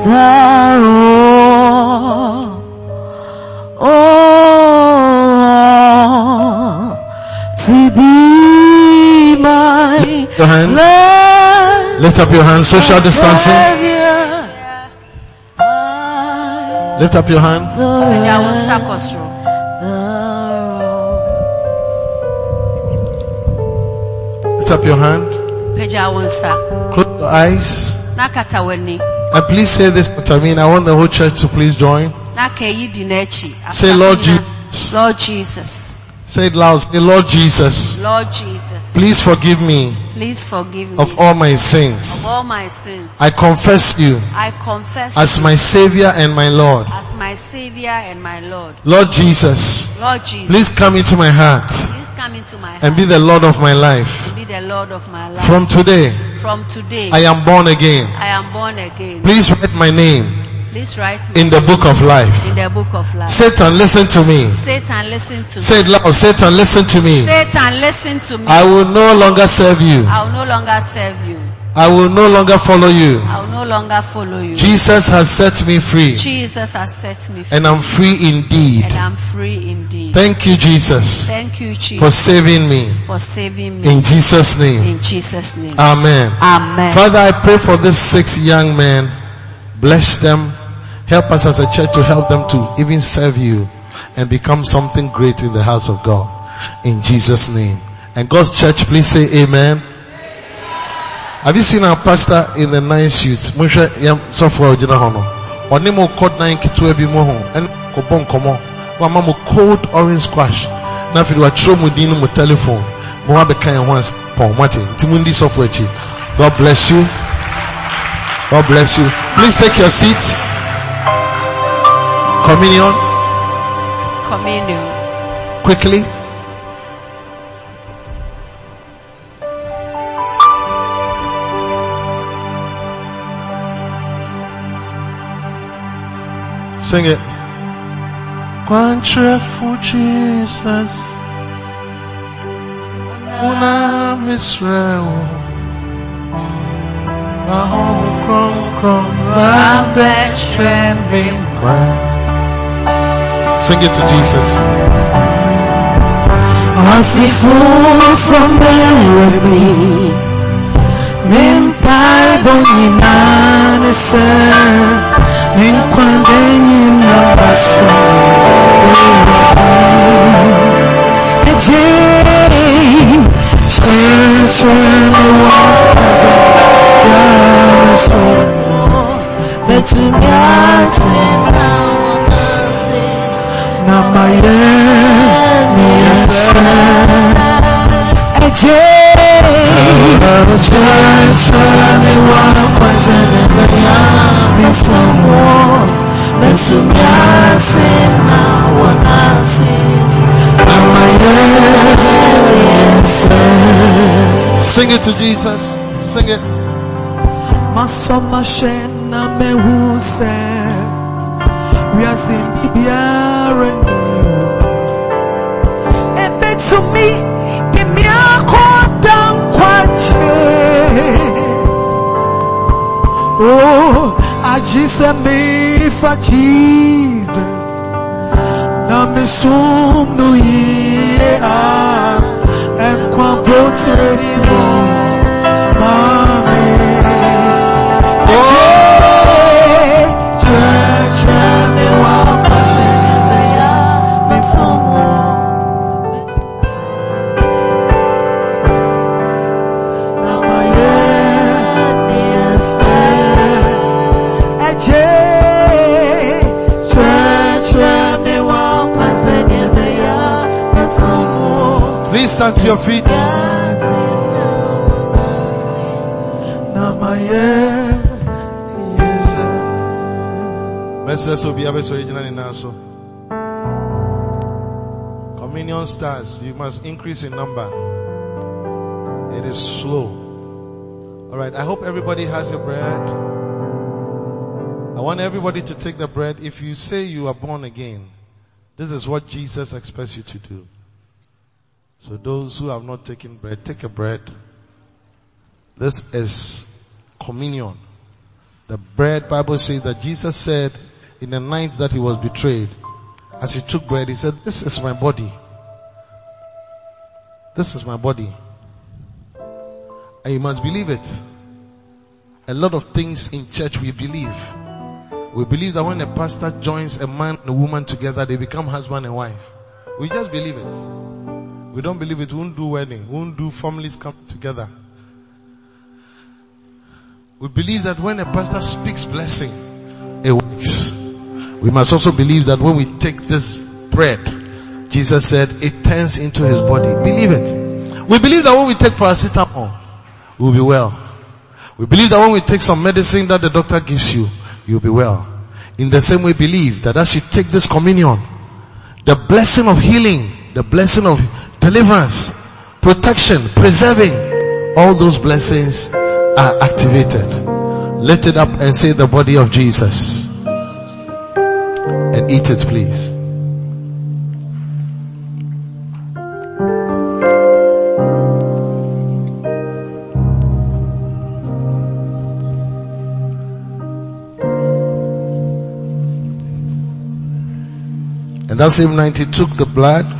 [SPEAKER 2] yɛn nsam.
[SPEAKER 3] Keep clapping. Keep clapping. Your hand. Lift up your hand. Social distancing. Lift up your hand.
[SPEAKER 2] Pagya wo nsa kɔ soro.
[SPEAKER 3] Lift up your hand.
[SPEAKER 2] Pagya wo nsa.
[SPEAKER 3] Close your eyes.
[SPEAKER 2] Na kata w'ani.
[SPEAKER 3] And please say this after me. And I want the whole church to please join.
[SPEAKER 2] Na ka eyi di n'akyi.
[SPEAKER 3] Say, Lord. Jesus.
[SPEAKER 2] Lord Jesus.
[SPEAKER 3] Say it loud. Say, Lord Jesus,
[SPEAKER 2] Lord Jesus.
[SPEAKER 3] please forgive me
[SPEAKER 2] Please forgive me
[SPEAKER 3] of all my sins.
[SPEAKER 2] of all my sins.
[SPEAKER 3] I confess you
[SPEAKER 2] I confess
[SPEAKER 3] as my Savior and my Lord.
[SPEAKER 2] as my Savior and my Lord.
[SPEAKER 3] Lord Jesus,
[SPEAKER 2] Lord Jesus.
[SPEAKER 3] please come into my heart
[SPEAKER 2] come into my heart
[SPEAKER 3] and be the Lord of my life.
[SPEAKER 2] be the Lord of my life.
[SPEAKER 3] From today,
[SPEAKER 2] From today,
[SPEAKER 3] I am born again.
[SPEAKER 2] I am born again.
[SPEAKER 3] Please write my name
[SPEAKER 2] Please write
[SPEAKER 3] in the book of life.
[SPEAKER 2] in the book of life.
[SPEAKER 3] Satan, listen to me.
[SPEAKER 2] Satan, listen to
[SPEAKER 3] Say it loud. Satan, listen to me.
[SPEAKER 2] Satan, listen to me.
[SPEAKER 3] I will no longer serve you.
[SPEAKER 2] I will no longer serve you.
[SPEAKER 3] I will no longer follow you.
[SPEAKER 2] I will no longer follow you.
[SPEAKER 3] Jesus has set me free
[SPEAKER 2] Jesus has set me free.
[SPEAKER 3] and I'm free indeed.
[SPEAKER 2] And I'm free indeed.
[SPEAKER 3] Thank you, Jesus,
[SPEAKER 2] Thank you, Jesus.
[SPEAKER 3] for saving me.
[SPEAKER 2] for saving me.
[SPEAKER 3] In Jesus' name.
[SPEAKER 2] In Jesus' name.
[SPEAKER 3] Amen.
[SPEAKER 2] Amen.
[SPEAKER 3] Father, I pray for these six young men. Bless them. Help us as a church to help them to even serve you and become something great in the house of God. In Jesus' name. And God's church, please say amen. Have you seen our pastor in the nice suit? Mohwɛ yɛn sɔfo a ogyina hɔ no. Ɔne mo kɔ dan ketewa bi mu ho. Ɛne kɔbɔ nkɔmɔ. Wama mo cold orange squash. Na afei watwerɛ mo din mo telephone. Mo wa bɛka yɛn ho as pɔn mate. Nti mo ndi sɔfo akyi. God bless you. God bless you. Please take your seat. Communion
[SPEAKER 2] Communion.
[SPEAKER 3] quickly. Sing it. Quantra for Jesus. Una Israel. Mahom krom krom Sing it to Jesus.
[SPEAKER 4] Afifu from Mary, Mimpai Boninane se, Minquandenyi Nambasho, Eje, Shashane Niese,
[SPEAKER 3] Sing it to Jesus. Sing it.
[SPEAKER 4] Masoma shena bibiara ni Ebe to me kwache Oh I just me for Jesus Na me sum no ye ah En kwa posre ni
[SPEAKER 3] stand to your feet. Original in. Communion stars, you must increase in number. It is slow. Alright, I hope everybody has a bread. I want everybody to take the bread. If you say you are born again, this is what Jesus expects you to do. So those who have not taken bread, take a bread. This is communion. The bread, Bible says that Jesus said in the night that he was betrayed, as he took bread, he said, this is my body. This is my body. And you must believe it. A lot of things in church we believe. We believe that when a pastor joins a man and a woman together, they become husband and wife. We just believe it. We don't believe it. We won't do wedding. We won't do families come together. We believe that when a pastor speaks blessing, it works. We must also believe that when we take this bread, Jesus said it turns into his body. Believe it. We believe that when we take paracetamol, we'll be well. We believe that when we take some medicine that the doctor gives you, you'll be well. In the same way, believe that as you take this communion, the blessing of healing, the blessing of deliverance, protection, preserving, all those blessings are activated. Lift it up and say the body of Jesus. and eat it please. And that same night he took the blood,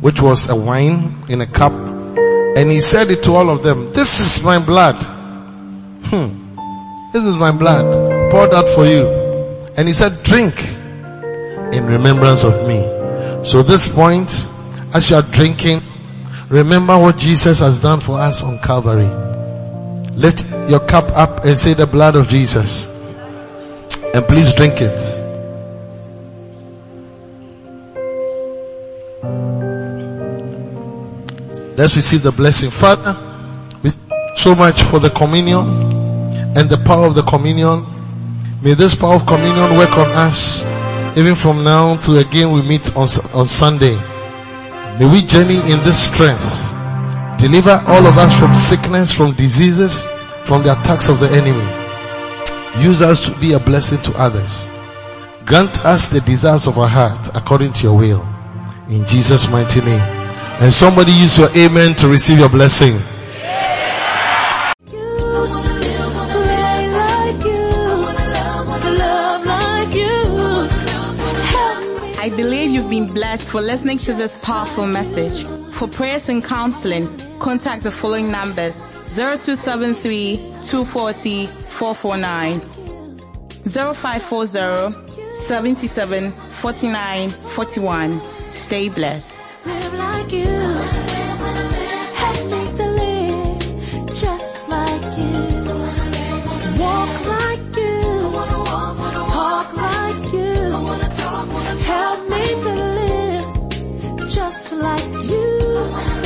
[SPEAKER 3] which was a wine in a cup, and he said it to all of them, this is my blood. Hmm. This is my blood poured out for you. And he said, drink in remembrance of me. So this point, as you are drinking, remember what Jesus has done for us on Calvary. Lift your cup up and say the blood of Jesus. And please drink it. Let's receive the blessing. Father, we so much for the communion and the power of the communion. May this power of communion work on us even from now to again we meet on, on Sunday. May we journey in this strength. Deliver all of us from sickness, from diseases, from the attacks of the enemy. Use us to be a blessing to others. Grant us the desires of our heart according to your will. In Jesus' mighty name. And somebody use your amen to receive your blessing.
[SPEAKER 1] I believe you've been blessed for listening to this powerful message. For prayers and counseling, contact the following numbers 0273 240 449 0540 77 49 41. Stay blessed
[SPEAKER 5] live like you. Hey, make the live just like you. Walk like you. Talk like you. Help me to live just like you.